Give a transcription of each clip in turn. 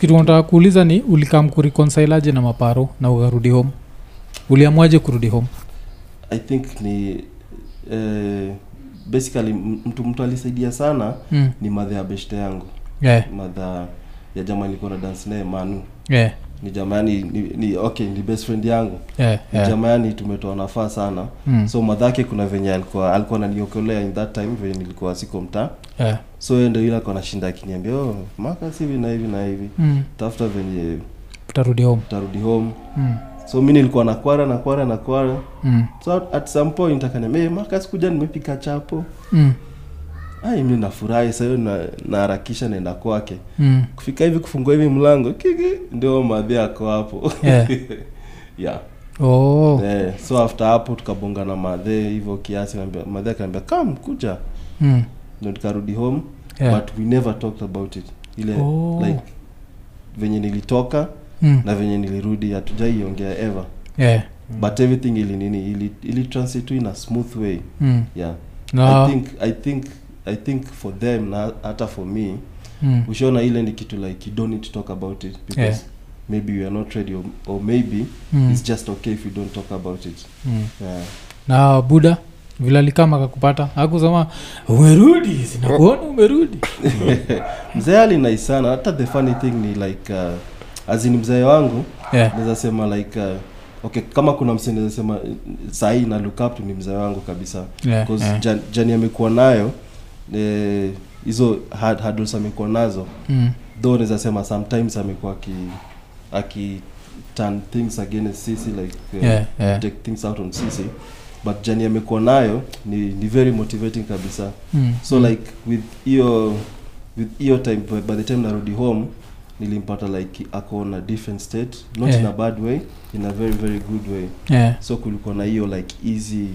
kitu nataka kuuliza ni ulikam kureconcilaje na maparo na ukarudi home uliamwaje kurudi home i think ni eh, basically mtu mtu alisaidia sana mm. ni madha ya beshte yangu yeah. madha ya jama ilikuwa na dance naye manu Yeah. Ni jamani ni, ni okay ni best friend yangu Yeah. ni Yeah. jamani tumetoa nafaa sana Mm. so madhake kuna venye alikuwa alikuwa ananiokolea in that time venye nilikuwa siko mtaa Yeah. so ndio ile alikuwa nashinda akiniambia oh Marcus hivi na hivi na hivi Mm. tafuta venye tarudi home tarudi home mm. so mi nilikuwa nakwara na kwara Mm. so at some point akaniambia hey, Marcus kuja nimepika chapo Mm. Ai mi nafurahi sahiyo na naharakisha naenda kwake Mm. kufika hivi kufungua hivi mlango kiki ndio madhi ako hapo Yeah. yeah. Oh. Yeah. so after hapo tukabonga na madhe hivyo kiasi madhe akaambia kam kuja Mm. ndo nikarudi home Yeah. but we never talked about it ile Oh. like venye nilitoka Mm. na venye nilirudi hatujaiongea ever Yeah. but everything ili nini ili, ili transit in a smooth way Mm. yeah no. i think i think i think for them na hata for me Mm. ushaona ile ni kitu like you don't need to talk about it because Yeah. maybe you are not ready or, or maybe Mm. it's just okay if you don't talk about it Mm. yeah. na buda vile alikama akakupata akusema umerudi sinakuona umerudi mzee alinai sana hata the funny thing ni like uh, azini mzee wangu yeah. naweza sema like uh, okay kama kuna msee naweza sema sahii na look up to ni mzee wangu kabisa Yeah, yeah. jani amekuwa nayo eh, hizo hard- hurdles amekuwa nazo Mm. though naweza sema sometimes amekuwa aki aki turn things against sisi like uh, Yeah, yeah. take things out on sisi but jani amekuwa nayo ni, ni very motivating kabisa Mm. so like with hiyo with hiyo time by, by the time narudi home nilimpata like ako na a different state not Yeah. in a bad way in a very very good way Yeah. so kulikuwa na hiyo like easy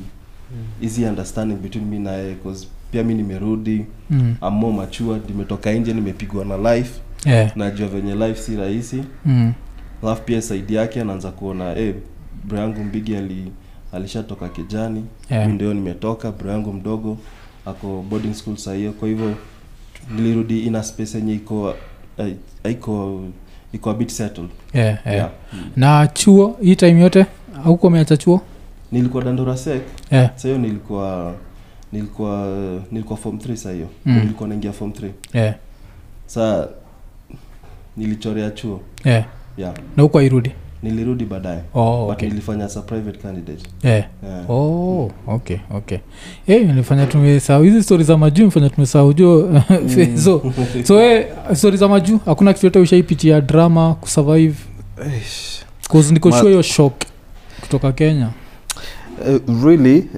easy understanding between me na yeye cause pia mi nimerudi Mm. I'm machua nimetoka nje nimepigwa na life Yeah. najua venye life si rahisi Mm. alafu pia saidi yake anaanza kuona hey, bro yangu mbigi ali alishatoka kijani Yeah. mi ndio nimetoka bro yangu mdogo ako boarding school sahiyo kwa hivyo nilirudi ina space yenye iko eh, haiko iko a bit settled Yeah, yeah. yeah. Mm. na chuo hii time yote auko umeacha chuo nilikuwa dandora sek yeah. sahiyo nilikuwa nilikuwa nilikuwa form 3 saa hiyo Mm. nilikuwa naingia form 3 Yeah. saa nilichorea chuo Yeah. yeah na huko airudi nilirudi baadaye oh, but okay. nilifanya as a private candidate yeah. yeah. oh, okay okay hey, nilifanya tumesahau hizi stori za majuu mfanya tumesahau jo so so hey, stori za majuu hakuna kitu yote ushaipitia drama kusurvive Eish. cause niko Ma- sure hiyo shock kutoka kenya Uh, really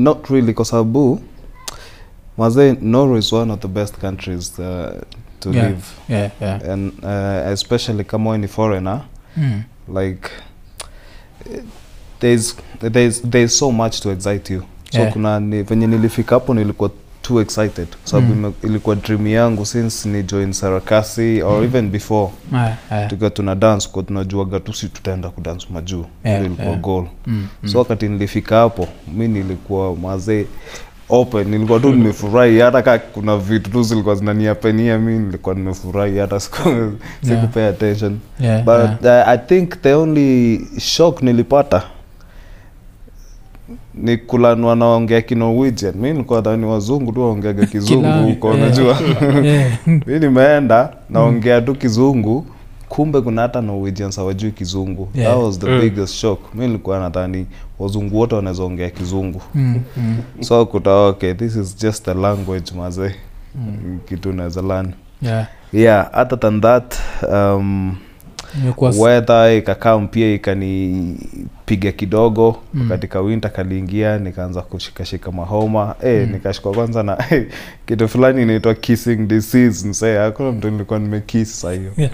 not really kwa sababu mazee norway is one of the best countries uh, to Yeah. live yeah, yeah. and uh, especially kama ni foreigner Mm. like there's there's there's so much to excite you so Yeah. kuna ni, venye nilifika hapo nilikuwa too excited kwa sababu Mm. ilikuwa dream yangu since ni join sarakasi or Mm. even before Aya, aya. tukiwa tuna dance kwa tunajuaga tu si tutaenda kudance majuu Yeah, ilikuwa yeah. goal Mm, mm. so wakati nilifika hapo mi nilikuwa mazee open nilikuwa tu nimefurahi hata ka kuna vitu tu zilikuwa zinaniapenia mi nilikuwa nimefurahi hata sikupay yeah. attention Yeah, but yeah. uh, i think the only shock nilipata ni kulanwa naongea kinorwegian mi nilikuwa dhani wazungu tu waongeaga kizungu huko unajua? Mi nimeenda naongea tu kizungu kumbe kuna hata norwegians hawajui kizungu. Yeah. that was the Mm. biggest shock. Mi nilikuwa nadhani wazungu wote wanaweza ongea kizungu. Mm, mm, so kuta okay this is just a language mazee. Mm. kitu naweza learn. Yeah. yeah other than that um, Imekuwa ikakaa mpia ikanipiga kidogo Mm. mm. katika winta kaliingia nikaanza kushikashika mahoma e, Mm. nikashikwa kwanza na kitu fulani inaitwa kissing disease msee hakuna mtu nilikuwa nimekis saa hiyo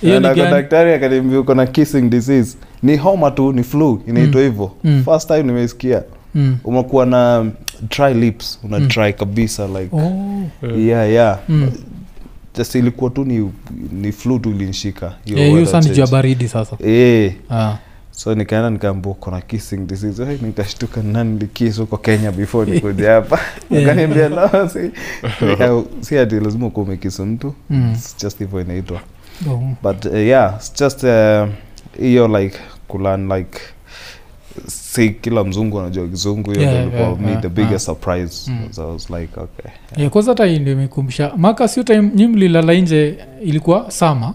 Hiyo ni na kwa gani? daktari akaniambia uko na kissing disease ni homa tu ni flu inaitwa hivyo Mm. first time nimeisikia Mm. umekuwa na dry lips una Mm. dry kabisa like Oh. yeah yeah Mm. Just ilikuwa tu ni, ni flu tu ilinishika hiyo Yeah, saa ni baridi sasa. Eh, Ah. so nikaenda nikaambua kona kissing disease. Hey, nikashtuka nani nilikis huko kenya before nikuja hapa. Ukaniambia no si, si ati lazima ukuwa umekisi mtu. Mm. It's just hivyo inaitwa. Oh. but uh, yeah it's just uh, like kulan like si kila mzungu anajua kizungu hiyo Yeah, yeah, yeah, me yeah, the biggest yeah. surprise Mm. so i was like okay Yeah, kwanza hata hii ndio imekumbusha maka sio time nyi mlilala nje ilikuwa sama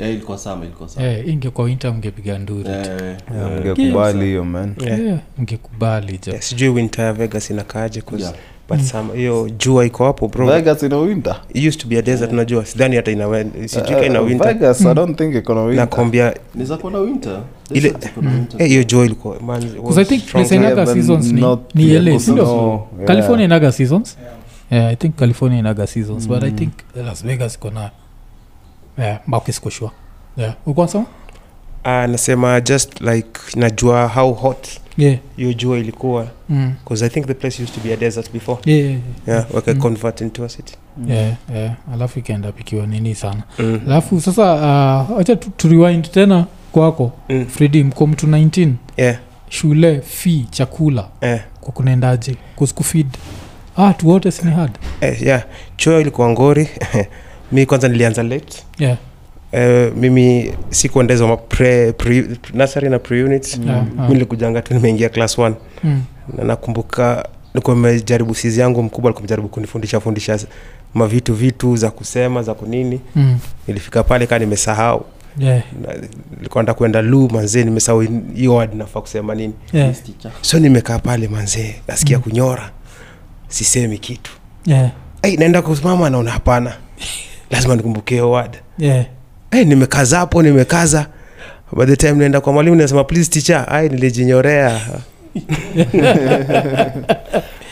Eh, ilikuwa sama ilikuwa sama eh, ingekuwa winter mngepiga nduri. Eh, yeah, mngekubali hiyo man. Yeah. yeah, mngekubali jo Yeah, sijui winter ya vegas inakaaje yeah. but Mm. some- hiyo jua iko hapo bro. Vegas ina winter? It used to be a desert najua sidhani hata ina sijui ina winter. Vegas i don't think iko na winter. Nakwambia Inaweza kuwa na winter. Ile- Desert iko na Mm. eh, hiyo jua ilikuwa man, was I think place inaga seasons ni, ni. LA, sindio? No, california inaga seasons? Yeah, i think california inaga seasons but i Mm. think las vegas iko na yeah, yeah. Ah, nasema just like najua how hot yeah. hiyo jua ilikuwa mm. i think the place used to be a desert before yeah, yeah, yeah waka Mm. convert into a city mm. yeah, yeah. alafu ikaenda pikiwa nini sana mm. alafu sasa uh, acha tu, tu tena kwako mm. fredi mko mtu 19 yeah shule fi chakula yeah. kwa kunaendaje kuskufid ah, tuwote sini Eh, yeah chuo ilikuwa ngori mi kwanza nilianza late yeah. Uh, mimi sikuendezwa ma pre, pre, na preunit Mm. Yeah, mi nilikujanga tu nimeingia class 1 mm. na nakumbuka nikuwa mejaribu sizi yangu mkubwa alikuwa kunifundisha fundisha mavitu vitu za kusema za kunini Mm. nilifika pale kaa nimesahau Yeah. Nilikuwa lu manzee nimesahau hiyo wadi nafaa kusema nini Yeah. So nimekaa pale manzee nasikia Mm. kunyora sisemi kitu Yeah. Ay, naenda kusimama naona hapana lazima nikumbuke hiyo word Yeah. hey, nimekaza hapo nimekaza by the time naenda kwa mwalimu nasema please teacher ai nilijinyorea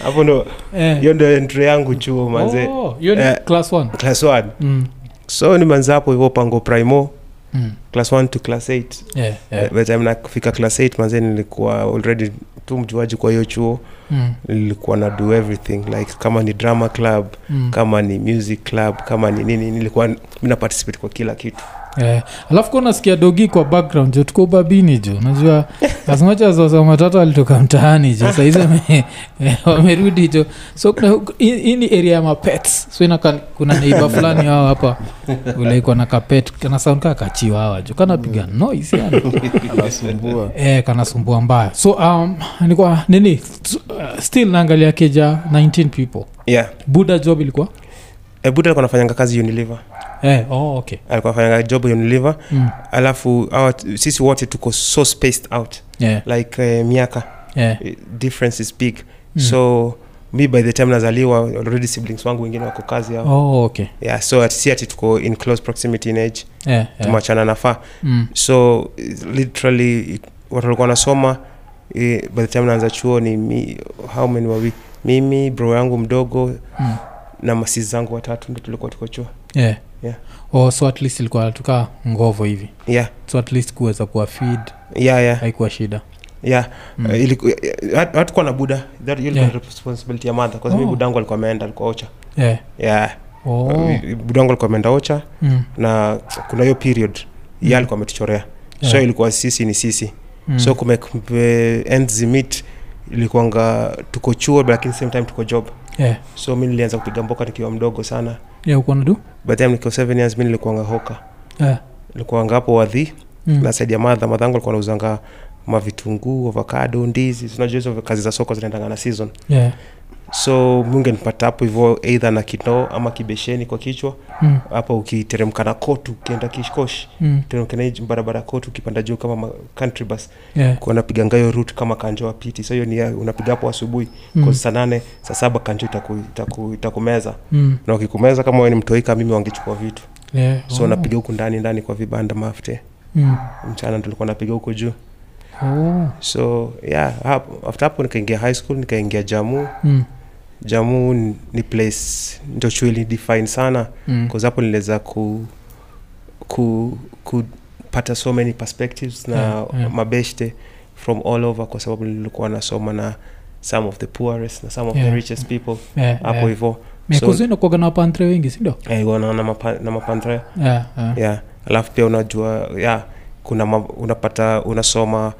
hapo ndo hiyo ndo entry yangu chuo manze Oh, ni Eh. class one. class one. Mm. so nimanza hapo hivo pango primo Mm. class 1 to class 8 Yeah, yeah. by time nakufika class 8 manze nilikuwa already tu mjuaji kwa hiyo chuo Mm. Nilikuwa na do everything like kama ni drama club Mm. kama ni music club kama ni nini nilikuwa mina participate kwa kila kitu. Yeah. alafu kuwa nasikia dogi kwa background jo tuko ubabini jo najua as much matatu alitoka mtaani jo saizi eh, wamerudi jo. So hii ni area ya mapets so kuna neiba fulani wao hapa ulaikwa na kapet kana sound kaa kachiwa hawa jo kanapiga noise yani. Eh, kanasumbua mbaya. So um, nilikuwa nini uh, still naangalia keja 19 people. Yeah. Buda job ilikuwa? E, buda alikuwa anafanyanga kazi unilever. Eh, oh, okay. Alikuwa anafanyanga job unilever. Mm. alafu hawa sisi wote tuko so spaced out. Yeah, like uh, miaka. Yeah. eh, difference is big. Mm. so mi by the time nazaliwa already siblings wangu wengine wako kazi yao. Oh, okay. Yeah so si ati tuko in close proximity in age. Yeah, yeah. tumachana nafaa Mm. so eh, literally watu walikuwa wanasoma eh, by the time naanza chuo ni mi, how many were we mimi bro yangu mdogo Mm. na masi zangu watatu ndo tulikuwa tuko chuo yeah. Yeah. Oh, so at least ilikuwa tuka ngovo hivi yeah so at least kuweza kuwa feed yeah yeah haikuwa shida yeah Mm. Uh, iliku- eh, hatukuwa na buda that Yeah. responsibility ya mother kwa sababu Oh. budangu alikuwa ameenda alikuwa ocha yeah. yeah oh. Uh, budangu alikuwa ameenda ocha mm. na kuna hiyo period Mm. ye alikuwa ametuchorea so ilikuwa sisi ni sisi Mm. so kume kume- ends meet ilikuanga tuko chuo lakini same time tuko job yeah. so mi nilianza kupiga mboka nikiwa mdogo sana yeah, ukuwa nadu by the time nikiwa seven years mi nilikuanga hoka yeah. nilikuanga hapo wadhi mm. nasaidia madha madhangu alikuwa nauzanga mavitunguu avocado ndizi unajua hizo kazi za soko zinaendanga na season yeah. So mungenipata hapo hivyo eidha na kinoo ama kibesheni kwa kichwa mm. hapo ukiteremka na kotu ukienda kishkosh mm. barabara kotu ukipanda juu kama country bus yeah. kuwa napiga ngayo rut kama kanjo wa piti so hiyo ni unapiga hapo asubuhi mm. mm. saa nane saa saba kanjo itaku, itaku, itakumeza mm. na ukikumeza kama ni mtoika mimi wangechukua vitu yeah. so oh. napiga huku ndani ndani kwa vibanda mafte mm. mchana tulikuwa napiga huko juu oh. so yeah hapo, after hapo nikaingia high school nikaingia jamu mm. Jamu ni- place ndo chuili define sana mm. hapo niliweza ku, ku kupata so many perspectives na Yeah, yeah. mabeshte from all over kwa sababu nilikuwa nasoma na some of the poorest na some of Yeah. the richest people yeah. hapo yeah. hivo mekuzinakuaga na pantre wengi sindio Eh, na, mapa, na yeah. yeah. yeah alafu pia unajua yeah kuna ma, unapata unasoma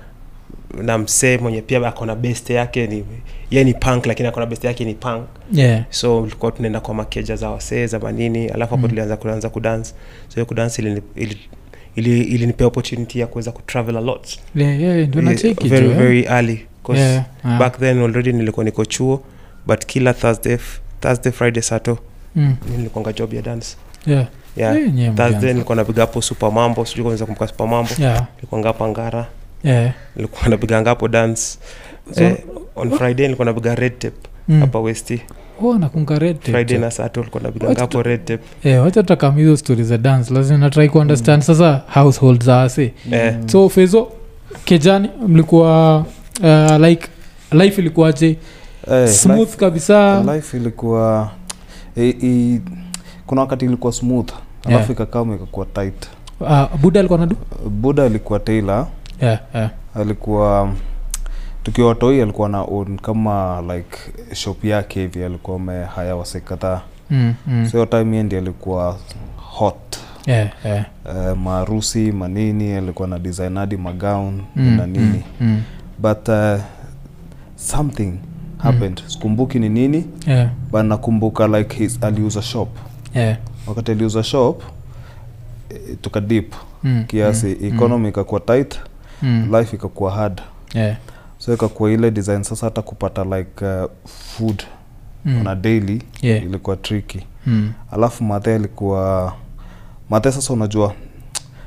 na msee mwenye pia ako na best yake ni ye ni punk lakini ako na best yake ni punk yeah. so tulikuwa tunaenda kwa makeja za wasee za manini alafu hapo Mm. tulianza kuanza kudance so hiyo kudance ili, ili- ili- ilinipea opportunity ya kuweza kutravel a lot yeah, yeah, Eh, nacheki very eh. very early 'cause Yeah, ah. back then already nilikuwa niko chuo but kila thursday thursday friday sato Mm, nilikwanga job ya dance yeah. yeah. yeah, yeah thursday nilikuwa napiga hapo super mambo sijui kwanza kumbuka super mambo Yeah, nilikuwa ngara yeah. nilikuwa napiga hapo dance. So- eh, on friday nilikuwa napiga red tape Mm. hapa westi Oh, na sato hapo red tape. Eh, wacha takam hizo stori za dance. Lazima natrai kuunderstand sasa household za ase eh, so fezo kejani mlikuwa uh, like life ilikuwaje Eh, smooth kabisa. life, life ilikuwa i, i, kuna wakati ilikuwa smooth alafu Yeah. ikakama ikakuwa tight. Uh, buda alikuwa nadu buda alikuwa tailor yeah, yeah. alikuwa tukiwa watoi alikuwa na own kama like shop yake hivi alikuwa amehaya wase kadhaa Mm, mm. so hiyo time ndi alikuwa hot yeah, yeah. uh, maarusi manini alikuwa na design hadi magown Mm, na nini mm, mm. but uh, something happened sikumbuki ni nini Yeah, but nakumbuka like his, aliuza shop yeah. wakati aliuza shop eh, tukadip Mm, kiasi mm, mm. economy ikakuwa tight Mm, life ikakuwa hard yeah. so ikakuwa ile design sasa hata kupata like uh, food Mm, on a daily yeah. ilikuwa tricky Mm, alafu mathe alikuwa mathe sasa unajua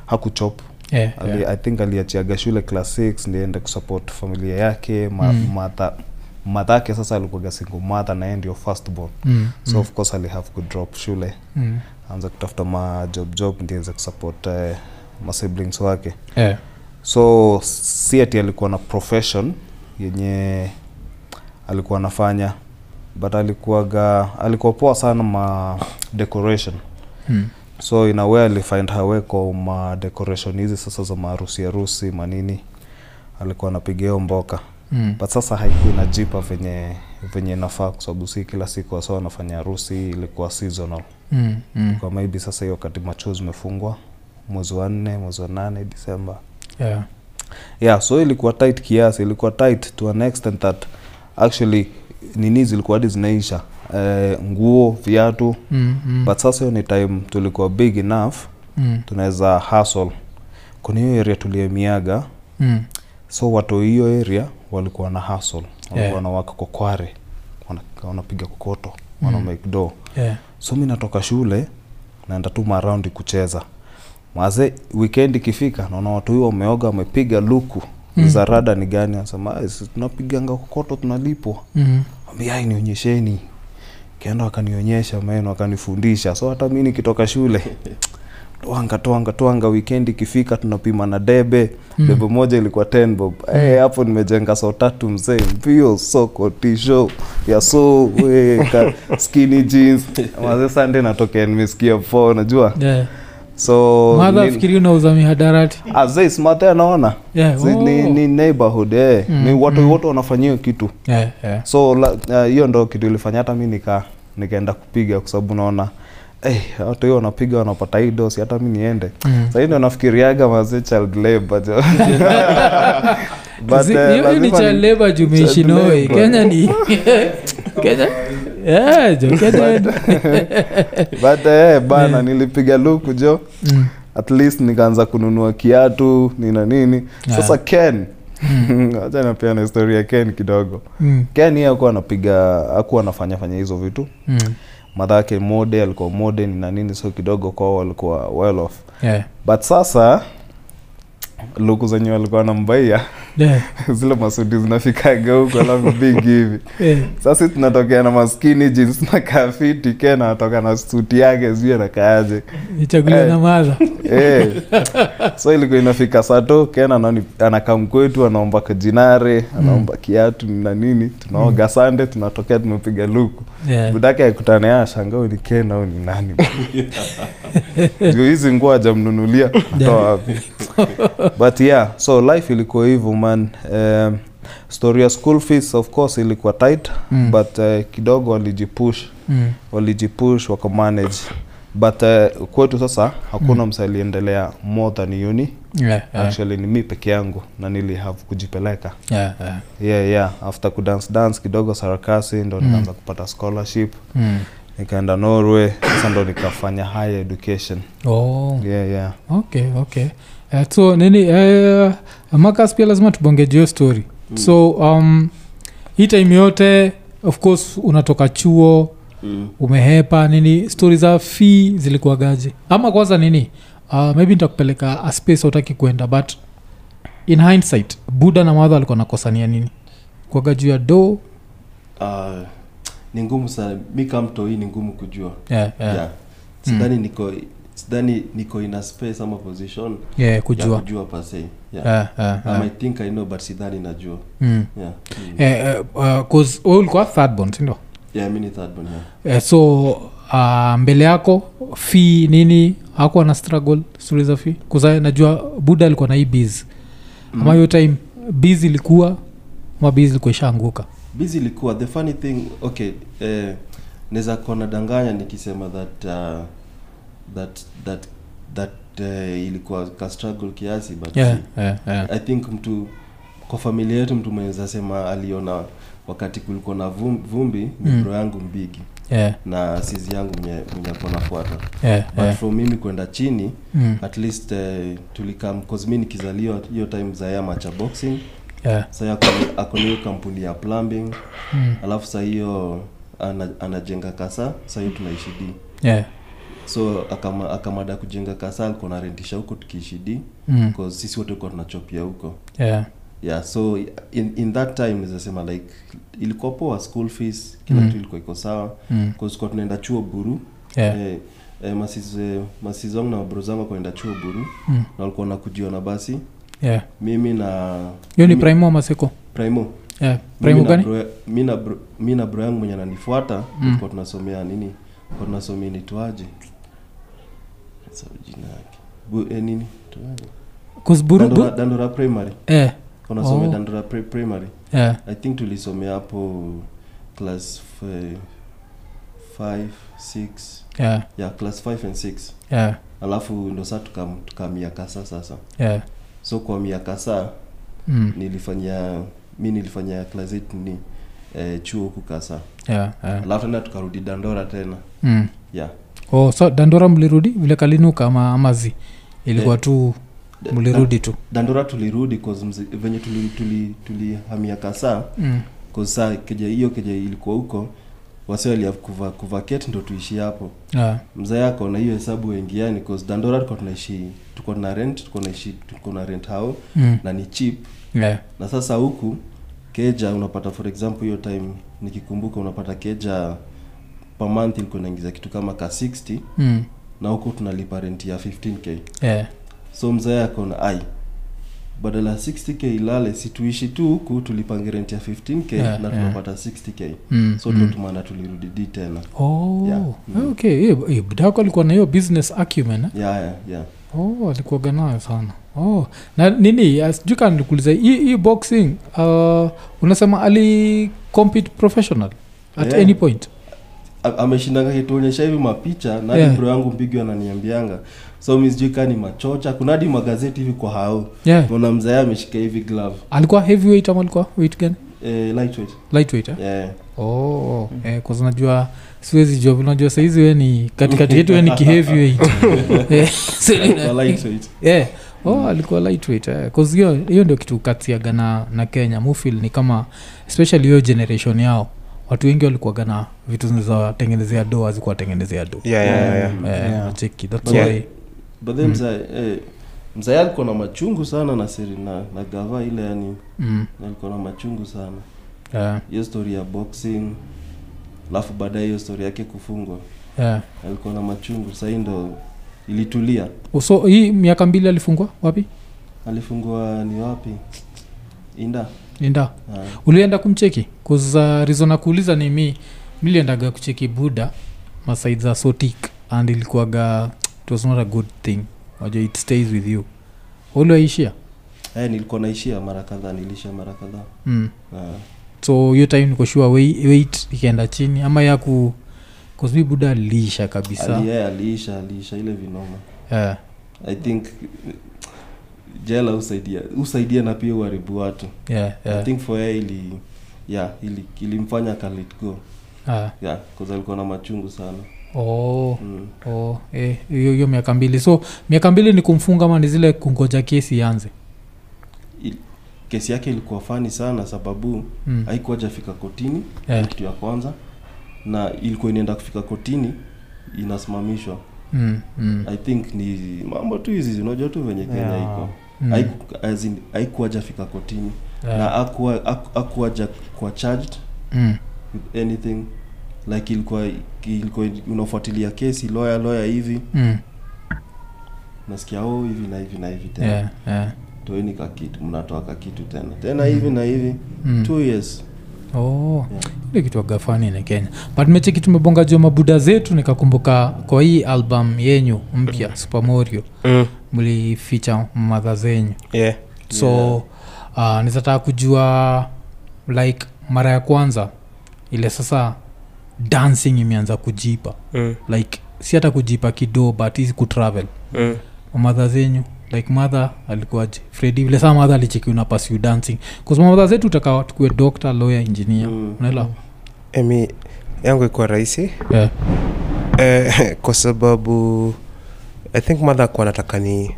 hakuchop yeah, Ali, yeah. i think aliachiaga shule class 6 ndiende kusupport familia yake ma, Mm. matha madhake sasa alikuaga single mother na yeye ndio first born Mm, so mm, of course alihave kudrop shule mm. anza kutafuta ma job job ndiweze kusupport uh, masiblings wake Yeah. So si ati alikuwa na profession yenye alikuwa anafanya but alikuwaga alikuwa poa sana ma decoration hmm. so in a way alifind her way kwa ma decoration hizi sasa za maharusi harusi manini alikuwa anapiga hiyo mboka mm. but sasa haikuwa inajipa venye venye inafaa kwa sababu si kila siku wasa wanafanya harusi ilikuwa seasonal Mm, mm. kwa maybe sasa hiyo wakati machuo zimefungwa mwezi wa nne mwezi wa nane disemba Yeah. yeah so ilikuwa tight kiasi ilikuwa tight to an extent that actually nini zilikuwa hadi zinaisha eh, nguo viatu Mm, mm. but sasa hiyo ni time tulikuwa big enough Mm, tunaweza hustle kuna hiyo area tuliemiaga mm. so watu hiyo area walikuwa na hustle walikuwa Yeah. wanawaka kokware wana- wanapiga kokoto Mm. make do Yeah. so mi natoka shule naenda tu maraundi kucheza maze weekend ikifika naona watu hiyo wameoga wamepiga luku Mm. mm. za rada ni gani anasema "Ah, tunapiganga kokoto tunalipwa Mm. ambia "Ai, nionyesheni kenda wakanionyesha meno wakanifundisha so hata mi nikitoka shule twanga twanga twanga weekend ikifika tunapima na debe Mm. mm. debe moja ilikuwa 10 bob Eh, hapo nimejenga so tatu mzee mbio soko tisho ya so we, ka, skinny jeans maze sande natokea nimesikia po najua Yeah. So madha unauza mihadarati Ah, zee, smart anaona Yeah, ni, oh. ni neighborhood eh. Mm, ni watu mm. wote wanafanyia kitu Yeah, yeah. so hiyo uh, ndo kitu ilifanya hata mi nika nikaenda kupiga kwa sababu naona hey, watu hiyo wanapiga wanapata hii dosi hata mi niende Mm. sahii ndo nafikiriaga mazi child labor. But, eh, hiyo ni child labor juu umeishi child Norway. labor. kenya ni kenya Yeah, but eh, bana Yeah. nilipiga luku jo Mm, at least nikaanza kununua kiatu nina nini. Sasa Yeah. ken acha napeana historia ya ken kidogo. Mm, ken yeye akuwa anapiga akuwa anafanya fanya hizo vitu. Mm. madha mode alikuwa mode nina nini so kidogo kwao walikuwa well off. Yeah, but sasa luku zenye walikuwa nambaia yeah, zile masudi zinafikaga huko alafu bigi hivi. Yeah. sasa tunatokea na maskini jeans na kafiti kena anatoka na suti yake sijui anakaaje. Nichaguliwa Eh. na madha Eh. so ilikuwa inafika sato kena anani- anakam kwetu anaomba kajinare anaomba kiatu na nini. Tunaoga sande tunatokea tumepiga luku Yeah. budake akutane ashangao ni kena au ni nani? Hizi nguo ajamnunulia atoa wapi but yeah so life ilikuwa hivyo man um, story ya school fees of course ilikuwa tight Mm. but uh, kidogo walijipush Mm, walijipush wakamanage but uh, kwetu sasa hakuna mm. msa aliendelea more than uni yeah, yeah, actually ni mi peke yangu na nili have kujipeleka yeah, yeah. yeah yeah after kudance dance kidogo sarakasi ndo Mm. nikaanza kupata scholarship Mm. nikaenda norway sasa ndo nikafanya higher education Oh. yeah yeah okay okay uh, so nini uh, makas pia lazima tubongejio story. Mm. so um, hii time yote of course unatoka chuo Mm. umehepa nini stori za fee zilikuwagaje ama kwanza nini uh, maybe nitakupeleka a space autaki kwenda but in hindsight buda na madha alikuwa nakosania nini? Kwaga juu ya do uh, ni ngumu sana. Mi kamtoi ni ngumu kujua. Yeah, yeah, yeah. sidhani niko sidhani niko in a space ama position yeah, ya kujua kujua pase yeah. yeah, yeah, I yeah. might think I know but sidhani najua Mm. yeah. Mm. Eh, eh, uh, ulikuwa third born sindio yeah mi ni third born yeah. eh, so uh, mbele yako fee nini hakuwa na struggle stori za fee kuza najua buda alikuwa na hii bs mm. ama hiyo time bs ilikuwa ma bs ilikuwa ishaanguka bs ilikuwa the funny thing okay eh, naweza kuwa nadanganya nikisema that uh, that that that uh, ilikuwa ka struggle kiasi but yeah, see, yeah, yeah. i think mtu kwa familia yetu mtu mweneza sema aliona wakati kulikuwa na vumbi ni Mm. bro yangu mbigi. Yeah, na sizi yangu mwenye mwenye nafuata yeah, but yeah. from mimi kwenda chini Mm, at least uh, tulikam mi nikizaliwa hiyo time zaya macha boxing. Yeah, sa akona kampuni ya plumbing. Mm, alafu sa hiyo ana, anajenga kasa sa hiyo tunaishi d. Yeah, so akama, akamada kujenga kasa alikuwa narentisha huko tukiishi d mm, cause sisi wote kuwa tunachopia huko. Yeah, yeah so in, in that time nizasema like ilikuwa poa school fees kila Mm. kitu ilikuwa iko sawa. Mm, tunaenda chuo buru. Yeah, eh, eh, masiz- masiz wangu na mabro zangu kwenda chuo buru. Mm, na walikuwa nakujiwa na basi. Yeah. mimi na hiyo ni primo ama primo. Yeah. Primo gani? mi na bro- yangu mwenye ananifuata Mm. tulikuwa tunasomea nini? Tunasomea nitwaje jina yake. Bu, eh, nini? Tuaje? kusburu dandora, dandora primary. Eh, Kwa Oh. dandora pri- primary? Yeah, i think tulisomea hapo class 5 6 yeah, yeah class 5 and 6 yeah, alafu ndo saa tukam- tukamia saa sasa. Yeah. so kwa miaka saa Mm, nilifanyia mi nilifanya class 8 ni eh, chuo huku kasa. Yeah, yeah. alafu tena tukarudi dandora tena. Mm. yeah oh so dandora mlirudi vile kalinuka ama amazi ilikuwa Eh, tu mlirudi tu dandora tulirudi mzi- venye tulihamia tuli, tuli tulihamia kasa mm. saa keja hiyo keja ilikuwa huko kuva, ndo tuishi hapo yeah. mzee yako na hiyo hesabu wengiani dandora tuko tunaishi tuko na rent tuko naishi tuko na rent hao mm. na ni chip yeah. na sasa huku keja unapata for example hiyo time nikikumbuka unapata keja per month ilikuwa inaingiza kitu kama ka 60 Mm. na huku tunalipa rent ya 15k yeah. so mzae akona ai badala ya 60k ilale situishi tu huku tulipange rent ya 15k Yeah, na yeah. tunapata 60k Mm. so mm. tumana tulirudi d tena oh. Yeah. Mm. okay Eh, eh, budako alikuwa na hiyo business acumen eh? yeah, yeah, yeah. oh alikuwaga nayo sana oh na nini ah, sijui kaa nilikuuliza hii boxing uh, unasema ali compete professional at Yeah. any point ameshindanga kituonyesha hivi mapicha na Yeah. pro yangu mbigi ananiambianga. So mi sijui ni machocha. Kuna hadi magazeti hivi kwa hao. Yeah. Mona mzae ameshika hivi glove. Alikuwa heavyweight ama alikuwa weight gani? Eh, lightweight. Lightweight eh? yeah. oh eh, kwa najua siwezi jua. Unajua saizi we ni katikati yetu we ni kiheavyweight Eh, yeah. oh alikuwa lightweight eh. Hiyo ndio kitu katiaga na, na kenya. Mufil ni kama especially hiyo generation yao watu wengi walikuwaga na vitu zinazowatengenezea do azikuwatengenezea do yeah, yeah, yeah, yeah. Eh, Yeah. nacheki, that's Yeah. why but then Mm. mzae eh, mzae alikuwa na machungu sana na siri na, na gava ile yani mm, alikuwa na machungu sana yeah, hiyo story ya boxing alafu baadaye hiyo story yake kufungwa yeah. alikuwa na machungu sahii ndo ilitulia so hii miaka mbili alifungwa wapi alifungwa ni wapi inda inda Ah, ulienda kumcheki? Kuza rizona kuuliza ni mi miliendaga kucheki buda masaid za sotik and ilikuwaga it was not a good thing. Waja it stays with you. Uliwaishia? Hey, nilikuwa naishia mara kadhaa nilisha mara kadhaa. Mm. Ah, so hiyo time nikoshua weit ikaenda chini ama yaku kasbi buda aliisha kabisa. Ali- eh, aliisha aliisha ile vinoma. Yeah. i think jela usaidia usaidia na pia uharibu watu yeah, i think for yeye ili yeah ili ilimfanya kalit go Ah, yeah alikuwa na machungu sana oh, mm. oh, eh, hiyo hiyo miaka mbili so miaka mbili ni kumfunga ama ni zile kungoja kesi ianze kesi yake ilikuwa fani sana sababu mm. haikuwa jafika kotini yeah. kitu ya kwanza na ilikuwa inaenda kufika kotini inasimamishwa mm. Mm. i think ni mambo tu hizi unajua tu venye kenya Yeah. iko Mm. Haiku- haikuwa jafika kotini Yeah. na akuwa haku- hakuwa ja kuwa charged Mm. with anything like ilikuwa ilikuwa unafuatilia kesi lawyer lawyer hivi Mm. nasikia oh hivi na hivi na hivi tena Yeah, yeah. toeni kakitu mnatoa kakitu tena tena hivi na hivi Mm. two years Oh, Yeah. ile kitu agafani ni kenya but mecheki tumebonga juu mabuda zetu nikakumbuka kwa hii album yenyu mpya supermorio mm. Mlificha madha zenyu yeah. so Yeah. uh, nizataka kujua like mara ya kwanza ile sasa dancing imeanza kujipa mm. like si hata kujipa kidoo but hizi kutravel mm. madha zenyu like madha alikuwaje fredi vile saa madha alicheki una pursue dancing bcause zetu utakawa tukue doctor lawyer engineer Mm. unaelewa emi yangu ikuwa rahisi yeah. eh, kwa sababu i think mother akuwa nataka ni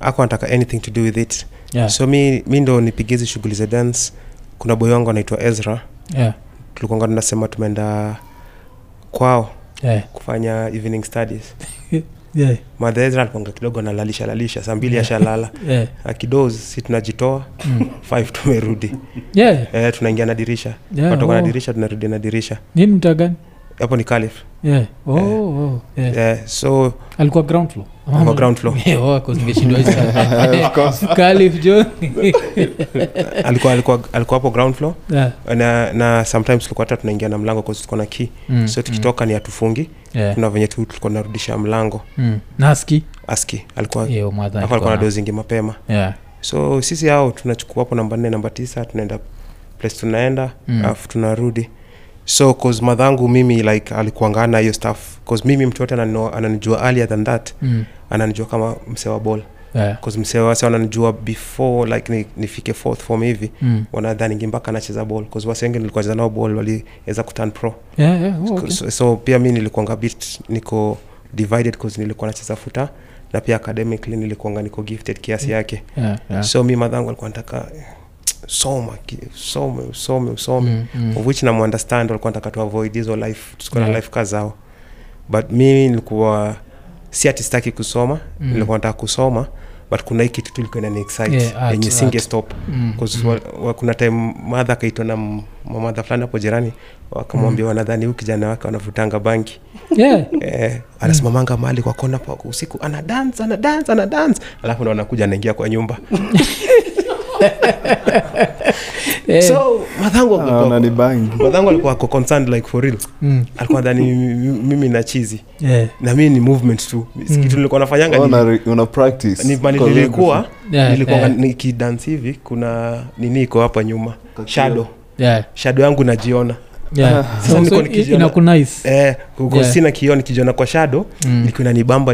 aku anataka anything to do with it Yeah. so mi, mi ndo nipigizi shughuli za dance kuna boy wangu anaitwa ezra Yeah. tulikuanga tunasema tumeenda kwao Yeah. kufanya evening studies Yeah. madha ezra alikuanga kidogo analalisha lalisha saa mbili ashalala Yeah. akidos si tunajitoa Mm. five tumerudi Yeah. eh, tunaingia na dirisha Yeah, watoka oh. na dirisha tunarudi na dirisha nini mtagani hapo ni calif yeah. oh, oh. Yeah. so alikuwa ground floor Alikuwa ground floor. Oh, alikuwa alikuwa alikuwa hapo ground floor Yeah. na, na sometimes tulikuwa hata tunaingia na mlango tuko na key Mm, so tukitoka ni hatufungi yeah. kuna venye tu tulikuwa tunarudisha mlango Mm. na aski alikuwa Yeah, mother hapo alikuwa na dozingi mapema Yeah. so sisi hao tunachukua hapo namba nne namba tisa tunaenda place tunaenda Mm. alafu tunarudi so cause madhangu mimi like alikuangana hiyo staff cause mimi mtu yote ananijua, earlier than that Mm. ananijua kama msee wa ball Yeah. cause msee wase wananijua before like ni, nifike fourth form hivi Mm. wanadhaningi mpaka anacheza bol cause wase wengi nilikuwa cheza nao bol waliweza kutan pro Yeah, yeah, oh, okay. so, so pia mi nilikuanga bit niko divided cause nilikuwa nacheza futa na pia academically nilikuanga niko gifted kiasi yake Yeah, yeah. so mi madhangu alikuwa nataka soma some usome usome Mm, mm. of which namuunderstand walikuwa nataka tu avoid hizo life tukuwa Yeah. na life kazao but mimi nilikuwa si atistaki kusoma Mm. nilikuwa nataka kusoma but kuna hii kitu tu ilikuwa inani excite Yeah, yenye singe stop Mm, mm. wa, wa, kuna time madha akaitwa na mamadha fulani hapo jirani wakamwambia Mm. wanadhani huu kijana wake wanavutanga banki Yeah. eh, anasimamanga mali kwa kona usiku ana dance ana dance ana dance alafu ndo anakuja anaingia kwa nyumba Eh, so madhangu alikuwa- nani bangi madhangu alikuwa ako concerned like for real. Mm, alikuwa dhani mimi- mimi na chizi. Yeah, na mimi ni movement tu. Mm. kitu nilikuwa nafanyanga ni, una, una practice. ni mali nilikuwa nilikuwa yeah, hivi kuna nini iko hapa nyuma? Shado yeah, shadow yangu najiona. Yeah. Sasa So- so nikijiona- eh, Yeah. sina kioo nikijiona kwa shadow Mm,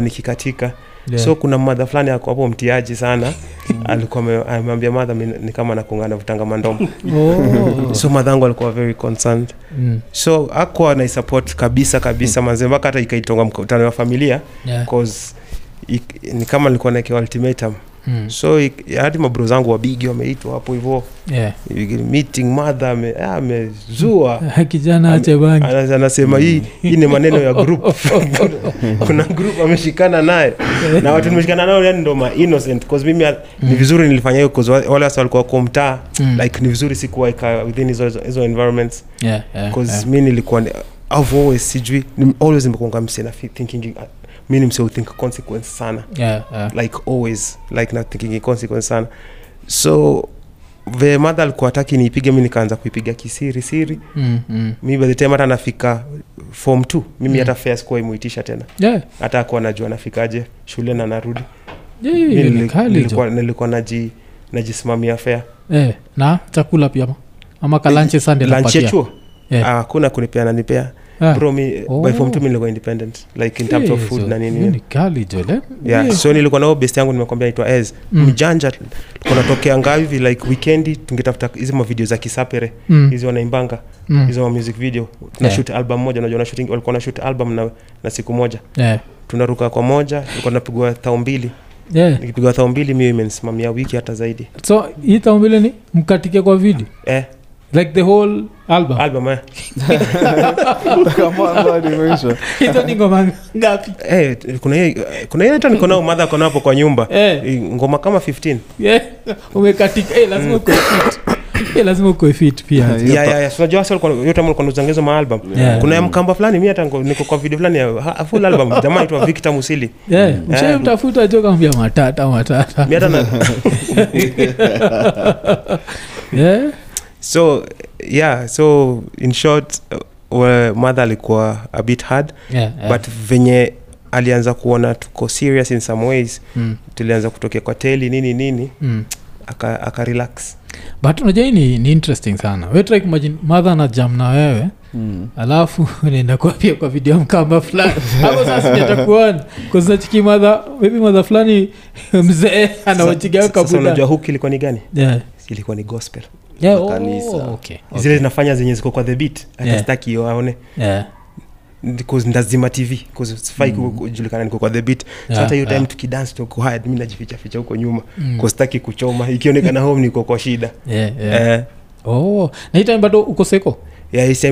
nikikatika yeah. so kuna madha fulani ako hapo mtiaji sana. Alikuwa ameambia madha ni kama nakungana vutanga mandomo. Oh. so madhangu alikuwa very concerned. Mm, so akuwa naisupport kabisa kabisa. Manze mpaka hata ikaitonga mkutano wa familia yeah, cause ik, ni kama nilikuwa naekewa ultimatum mm, so ik- hadi mabro zangu wabigi wameitwa hapo hivo yeah. meeting mother ah, amezua. Kijana ache bangi. anasema hii hii ni maneno ya group. Kuna group ameshikana naye. Na watu nimeshikana nao yani ndo ma innocent cause mimi ni vizuri nilifanya hiyo cause wale wasa walikuwa kwa mtaa. Mm. like ni vizuri sikuwaika within hizo hizo environments. Yeah, yeah, cause yeah. mi nilikuwa ni- I've always sijui always nimekuanga mse na thinking mi ni think consequence sana. Yeah, yeah. like always like nathinking consequence sana. So ve madha alikuwa ataki niipige mi nikaanza kuipiga kisiri siri. Mm, mm. mi by hata nafika form t mimi Mm. hata fea sikuwa imuitisha tena. Yeah, hata akuwa najua nafikaje shule na narudi. Yeah, yeah, nili- ni nilikuwa, nilikuwa naji najisimamia fea yeah. na chakula pia ama? Kalanche sande lunch ya napatia? Yeah. Ah, kunipea nanipea Ah. bro mi Oh. by form two mi nilikuwa independent like in terms of food na nini. Kali jo yeah so nilikuwa nao best yangu nimekwambia naitwa ez. Mm. mjanja tulikuwa natokea hivi like weekendi tungetafuta hizi mavideo za kisapere. Mm, hizi wanaimbanga mm, hizo ma music video. Tuna Yeah. shoot album moja unajua na shooting walikuwa na shoot album na, na siku moja. Yeah, tunaruka kwa moja ilikuwa tunapigwa thao mbili. Yeah. nikipigwa thao mbili mio imenisimamia wiki hata zaidi. So hii tambile ni mkatike kwa video? Eh, like the whole album album eh. Hizo ni ngoma ngapi Eh, kuna hiyo kuna hiyo hata niko nao madha kona hapo kwa nyumba Eh. Eh, ngoma kama 15 yeah. umekatika eh, lazima uko fit eh, lazima ukue fit pia yeah, yeah, yeah. So, unajua unazangezo maalbum Yeah. kuna ya mkamba fulani mi hata niko- kwa video fulani ya full album jamaa aitwa Victor Musili yeah. Eh. mshe mtafuta jo kambia matata matata mi hata na yeah. So yeah so in short uh, mother alikuwa a bit hard Yeah, yeah. but venye alianza kuona tuko serious in some ways mm. tulianza kutokea kwa teli nini nini Mm. aka, aka relax but unajua hii ni, ni interesting sana we try madha na jam na wewe Mm. alafu unaenda kuapia kwa video mkamba fulani hapo sasa kuzachiki madha maybe madha fulani mzee anawachigaa Sasa unajua ilikuwa ni gani yeah. ilikuwa ni gospel Yeah, oh, kanisa. okay, zile okay. zinafanya zenye ziko kwa the beat atastaki yeah. aone Yeah, ndazima tv sifai Mm. kujulikana niko kwa the so Yeah, hata hiyo time yeah. tukidance mi najifichaficha huko nyuma Mm. kostaki kuchoma ikionekana home niko kwa shida yeah, yeah. eh oh na hii time bado uko seko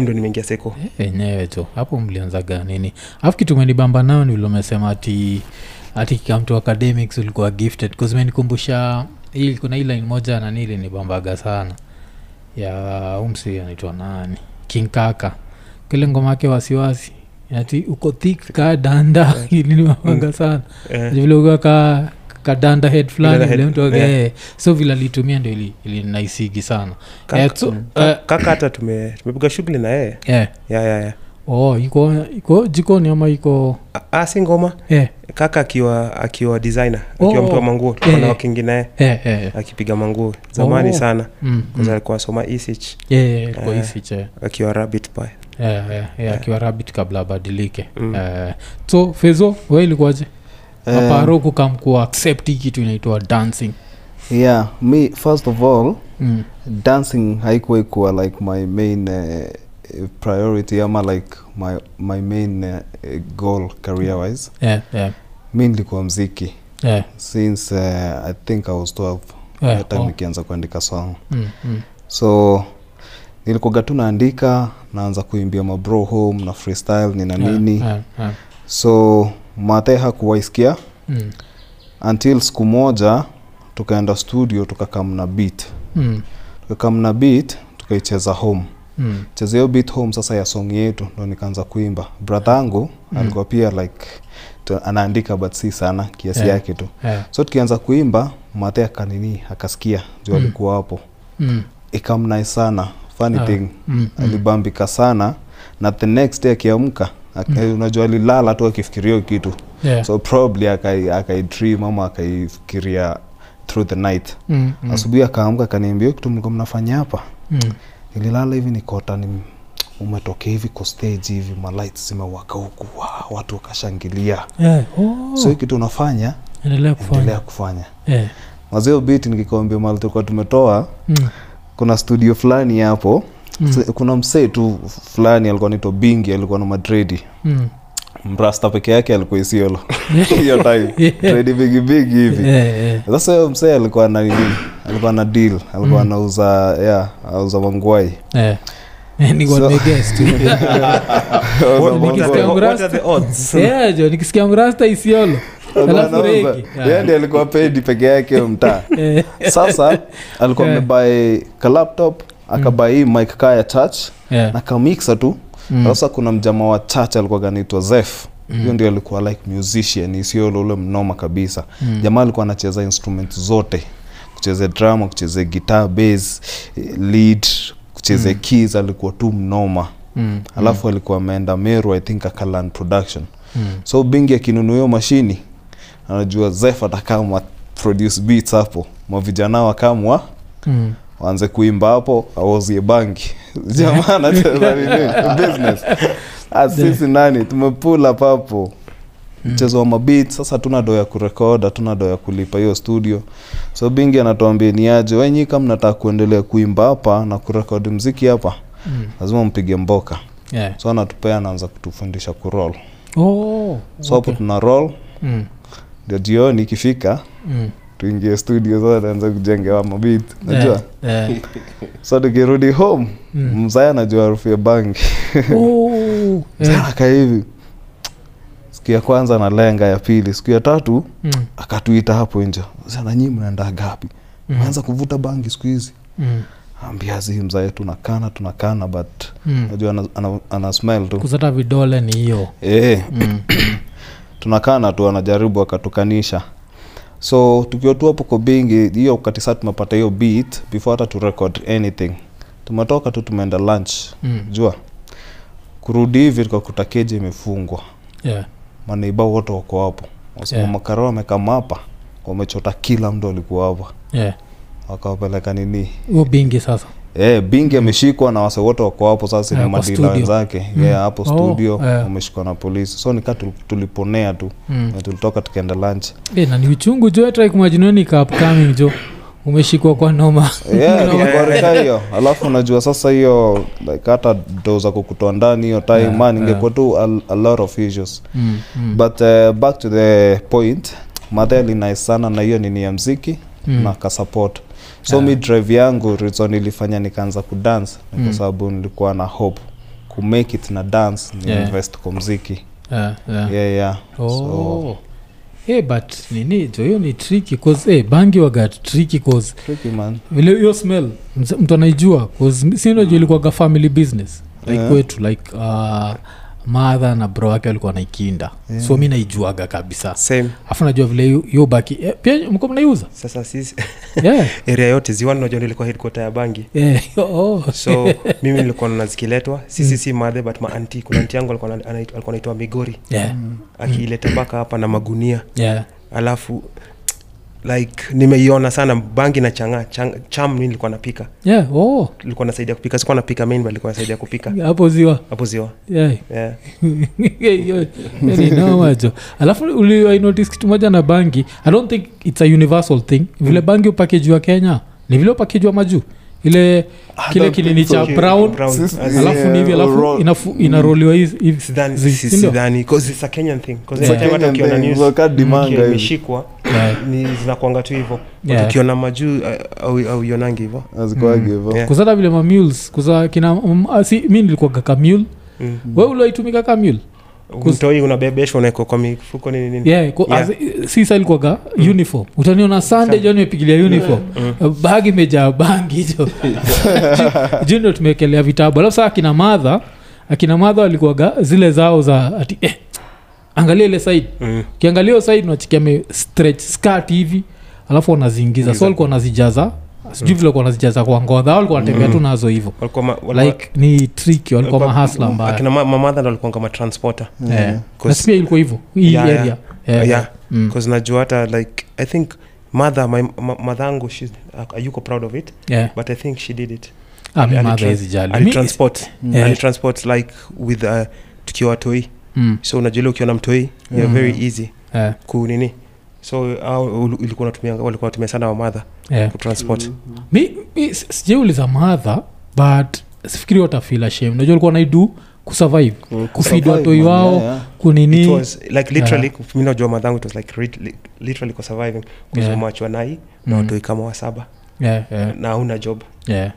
ndo nimeingia seko Eh, enyewe tu hapo mlianzaga nini afu kitu menibamba nao ni ulomesema ati ati kikamtu academics ulikuwa gifted kuzimenikumbusha hii kuna hii line moja nanili nibambaga sana ya umsi anaitwa nani? King kaka. Kile ngoma yake wasiwasi. Ati uko thik ka danda. Ilinibambaga sana. Eh, vile ukiwa ka kadanda head fulani Kadanda mtu wake eh, so vile alitumia ndo ili- ilinaisigi sana. Kaka- Eh, so, Ka- eh, hata tumepiga shughuli na yeye. Yeah. yeah, yeah, yeah. Oh iko iko jikoni ama iko A, ah, si ngoma eh, kaka akiwa akiwa designer akiwa Oh, mtu wa manguo tulikuwa eh. na wakingi naye eh, eh, akipiga manguo zamani Oh. sana mm, mm. alikuwa asoma isich Eh. akiwa rabbit pie Yeah, yeah, yeah, akiwa rabbit kabla abadilike Mm. Eh, so fezo we ilikuwaje Eh, aparo kukamkua accept hii kitu inaitwa dancing. Yeah me first of all mm. dancing haikuwa ikuwa like my main uh, priority ama like my, my main uh, goal career wise yeah, yeah, mi nilikuwa mziki. Yeah, since uh, i think i was 12 yeah, yeah, time oh, nikianza kuandika song. Mm, mm, so nilikuwaga tu naandika naanza kuimbia mabro home na freestyle nina nini. yeah, yeah, so mathe hakuwaiskia mm, until siku moja tukaenda studio tukakam na beat. Mm, tukakam na beat tukaicheza home mm, cheza hiyo beat home sasa ya song yetu ndo nikaanza kuimba Brathangu Mm. alikuwa pia like anaandika but si sana kiasi Yeah. yake tu yeah, so tukianza kuimba mate akanini akasikia juu Mm. alikuwa hapo mm, ikamnai sana funny Ah. thing mm, mm. alibambika sana na the next day akiamka Mm. unajua alilala tu akifikiria kitu Yeah. so probably akaidream akai ama akaifikiria through the night Mm, mm, asubuhi akaamka akaniambia kitu mlikuwa mnafanya hapa mm. Nililala hivi nikota ni umetokea hivi kwa stage hivi malight zimewaka huku wa, watu wakashangilia. Yeah, oh, so hii kitu unafanya endelea kufanya. endelea kufanya. Yeah, mazio bit nikikwambia mali tulikuwa tumetoa mm, kuna studio fulani hapo. Mm. Kuna msee tu fulani alikuwa naitwa bingi alikuwa na madredi. Mm. Mrasta peke yake alikuwa isiolo hiyo time tredi dredi bigi bigi hivi. Sasa huyo msee alikuwa na alikuwa na deal. Alikuwa Mm. anauza yeah auza mangwai Yeah. Nikisikia mrasta isiolo Alikuwa pedi peke yake mtaa. Sasa alikuwa amebai ka laptop akabai mic kaa ya church yeah. na kamiksa tu Mm. sasa kuna mjama wa church alikuwa anaitwa zef Mm. ndio alikuwa like musician sio ule mnoma kabisa Mm. jamaa alikuwa anacheza instrument zote kucheza drama kucheza guitar bass lead kucheza Mm. keys alikuwa tu mnoma Mm. alafu alikuwa ameenda meru i think akalan production Mm. so bingi akinunua hiyo mashini anajua zef atakama produce beats hapo mavijana wakamwa Mm. Waanze kuimba hapo auzie bangi jamaa anacheza business. Ah, sisi nani? Tumepula papo mchezo wa mabit sasa tuna doo ya kurekod hatuna doo ya kulipa hiyo studio. So bingi anatuambia ni aje? Wenyi kama nataka kuendelea kuimba hapa na kurekodi mziki hapa? Mm. lazima mpige mboka. Yeah. so anatupea anaanza kutufundisha kurol Oh, so hapo okay. tuna roll. Mm, jioni ikifika mm. Tuingie studio sasa naanza kujengewa mabit najua Yeah, yeah. so tukirudi home Mm. mzaya anajua harufu ya bangi. Yeah. hivi. Siku ya kwanza na lenga ya pili siku ya tatu Mm, akatuita hapo nje. Nyii mnaenda gapi mm, anza kuvuta bangi siku hizi. Mm, ambia zi mzae tunakana tunakana but mm. najua ana, ana, ana smile tu. Kusata vidole ni hiyo. E, Mm, tunakana tu anajaribu akatukanisha so tukiwa tu hapo kwa bingi hiyo wakati saa tumepata hiyo beat before hata tu record anything tumetoka tu tumeenda lunch mm. jua kurudi hivi tukakuta keji imefungwa Yeah. maneiba wote wako hapo wasema Yeah. wamekama hapa wamechota kila mtu alikuwa hapa Yeah. wakawapeleka nini huo bingi sasa e, bingi ameshikwa na wase wote wako hapo sasa Yeah, ni kwa madila studio. wenzake Mm. yeah, hapo Oh, studio yeah. na polisi so nika tuliponea tu mm. Tulitoka tukaenda lunch Eh, na ni uchungu jo try kumajinoni ka upcoming jo umeshikwa kwa noma yeah, tukaboreka hiyo alafu unajua sasa hiyo like hata do za kukutoa ndani hiyo time Yeah, man yeah. tu a, a lot of issues mm, mm, but uh, back to the point madheli nice sana na hiyo nini ya mziki mm. na kasupport so Yeah. mi drive yangu reason ilifanya nikaanza kudance ni Mm. kwa sababu nilikuwa na hope kumake it na dance ni Yeah. invest kwa mziki Yeah, yeah. yeah, yeah. Oh. so hey, but nini hiyo ni tricky cause hey, bangi waga tricky cause tricky man vile hiyo smell mtu anaijua cause sinajua ilikuwaga family business like Yeah. kwetu like uh, madha na bro wake walikuwa naikinda Yeah. so mi naijuaga kabisa afu najua vile hiyo- baki eh, pia mko mnaiuza sasa sisi yeah. area yote ziwani ilikuwa headquarter ya bangi yeah. oh. so mimi nilikuwa nazikiletwa zikiletwa sisi si madhe but maanti kuna anti yangu alikuwa naitwa migori yeah. akiileta mpaka hapa na magunia yeah. alafu like nimeiona sana bangi na changa chang, cham mi nilikuwa napika yeah. oh. likuwa nasaidia kupika sikuwa napika main but nasaidia kupika hapo ziwa hapo ziwa yeah. yeah. alafu uliwainotis kitu moja na bangi i don't think its a universal thing vile bangi upakejwa kenya ni vile upakejwa majuu ile kile don't kinini cha brown. Alafu ni hivi alafu inaroliwa hivi- hivi. Sidhani zi- si- sindio? sidhani 'cause it's a kenyan thing. 'Cause It's a every time hata Kenyan ukiona thing, news. So ka dimanga ikiwa hivi. imeshikwa. Yeah. ni zinakwanga tu hivo ukiona majuu uh, auionangi hivokuzata hivo kusata vile mamules kuza kina um, ah, mi nilikuwaga kamule mm. we uliwaitumika kamule mtoi unabebeshwa unawekwa kwa mifuko nini nini? Yeah, Yeah. sa uniform. Utaniona sunday jo nimepigilia uniform. Bagi imejaa bangi jo Ju- juu ndo tumewekelea vitabu. Alafu saa akina madha akina madha walikuwaga zile zao za ati eh, angalia ile side. Mm. ukiangalia hiyo side unachikia me stretch skirt hivi alafu wanaziingiza. So alikuwa wanazijaza sijui vile walikuwa wanazijaza kwa ngodha walikuwa wanatembea tu nazo hivo like ni tricky walikuwa mahasla mbaya. akina mamadha ndo walikuwa kama transporter. Yeah. Cause- pia ilikuwa hivyo hii Yeah, area. Eh, yeah. mm. bcause najua hata like i think mother my ma- madhangu uh, ayuko proud of it Yeah. but i think she did it. Ah, mi Ali- hizi jali Mi- alitransport Yeah. alitransport like with uh, tukiwa toi. Mm, so unajua ukiwa na mtoi you're Mm. very easy yeah. kunini so uh, ilikuwa natumia walikuwa natumia sana wamadha mi, mi sijauliza madha but sifikiri watafila shame najua likuwa naidu kusurvive kufidi watoi wao kunini it was like literally mi najua madhangu it was like rit- literally kwa surviving. Yeah. nai na Mm. watoi kama wa saba. Yeah, yeah, na hauna job. Yeah.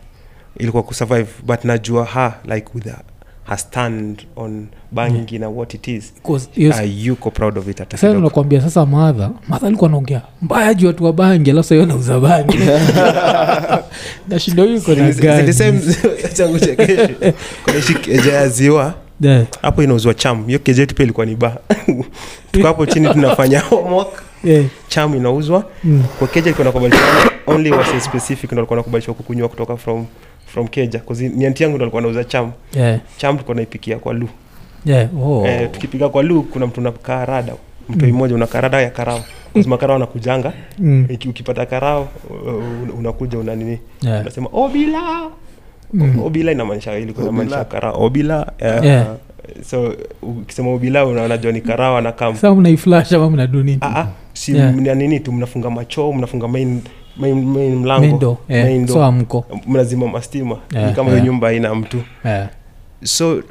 ilikuwa kusurvive but najua ha like with her, her stand on bangi na what it is hiyo- ayuko proud of it sasa nakwambia sasa madha madha alikuwa naongea mbaya juu watu wa bangi alafu sahiyo nauza bangi. Nashindo yuko na It's the gani same? Changu cha kesho. kuna shi keja ya ziwa. Yeah, hapo inauzwa cham hiyo kejetu pia ilikuwa ni ba tuko hapo chini tunafanya homework. Yeah, cham inauzwa. Mm, kwa keja ilikuwa nakubalishwa only was specific ndo alikuwa nakubalishwa kukunywa kutoka from from keja ni anti yangu ndo alikuwa nauza cham. Yeah, cham tulikuwa naipikia kwa lu yeah, oh. eh, tukipika kwa lu kuna mtu unakaa rada mtoi mmoja una karada ya karao. Lazima karao anakujanga Mm, ukipata karao uh, unakuja una nini? Yeah, unasema obila. Mm, obila inamaanisha ili kunamaanisha karao. Obila yeah. Yeah. so ukisema ubila una- unajua ni karawa na kam mnaiflash ama mnadu nini? Ah, ah, si Yeah. nini tu mnafunga machoo mnafunga main, main, main mlango. So amko mnazima mastima. Yeah, kama hiyo yeah. nyumba haina mtu. So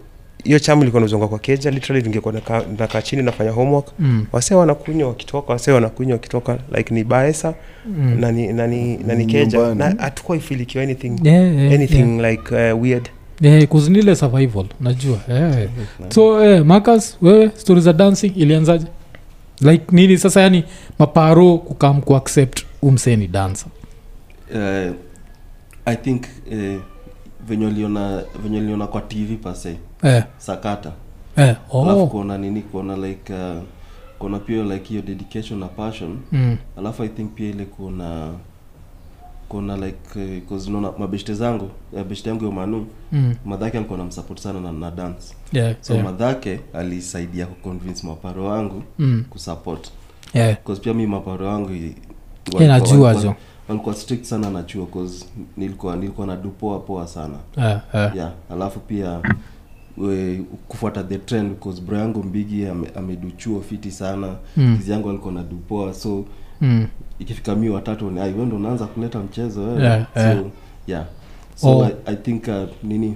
hiyo chamu ilikuwa nazonga kwa keja literally ningekuwa nakaa nakaa chini nafanya homework. Mm, wasee wanakunywa wakitoka wasee wanakunywa wakitoka like ni baesa mm. na ni na ni na ni keja. Nyumbani. na hatukuwa ifilikiwa anything. Yeah, yeah, anything like uh, weird. Yeah. Yeah, kuzinile survival najua. Yeah. so eh, Marcus, wewe stori za dancing ilianzaje? Like nini sasa yani maparo kukam kuaccept umseni dansa uh, i think uh, venye uliona venye uliona kwa tv pase eh, sakata. Eh, alafu oh. kuona nini kuona like uh, kuona pia like hiyo dedication na passion. Mm, alafu i think pia ile kuona kuona like uh, naona mabeshte zangu uh, beshte yangu yo manu mm, madhake alikuwa namsupport sana na, na dance. Yeah, so yeah. madhake alisaidia kuconvince maparo wangu Mm, kusupport. Yeah. pia mi maparo wangu i- Yeah, najua walikuwa- jo walikuwa strict sana na chuo cause nilikuwa nilikuwa na dupoa poa sana Eh, eh. yeah alafu pia we, kufuata the trend because bro yangu mbigi ame- ameduchuo fiti sana Mm, kizi yangu alikuwa na dupoa so mm. ikifika mi watatu ni ai wewe ndo unaanza kuleta mchezo wewe Yeah, so yeah. yeah so Oh. I, i think uh, nini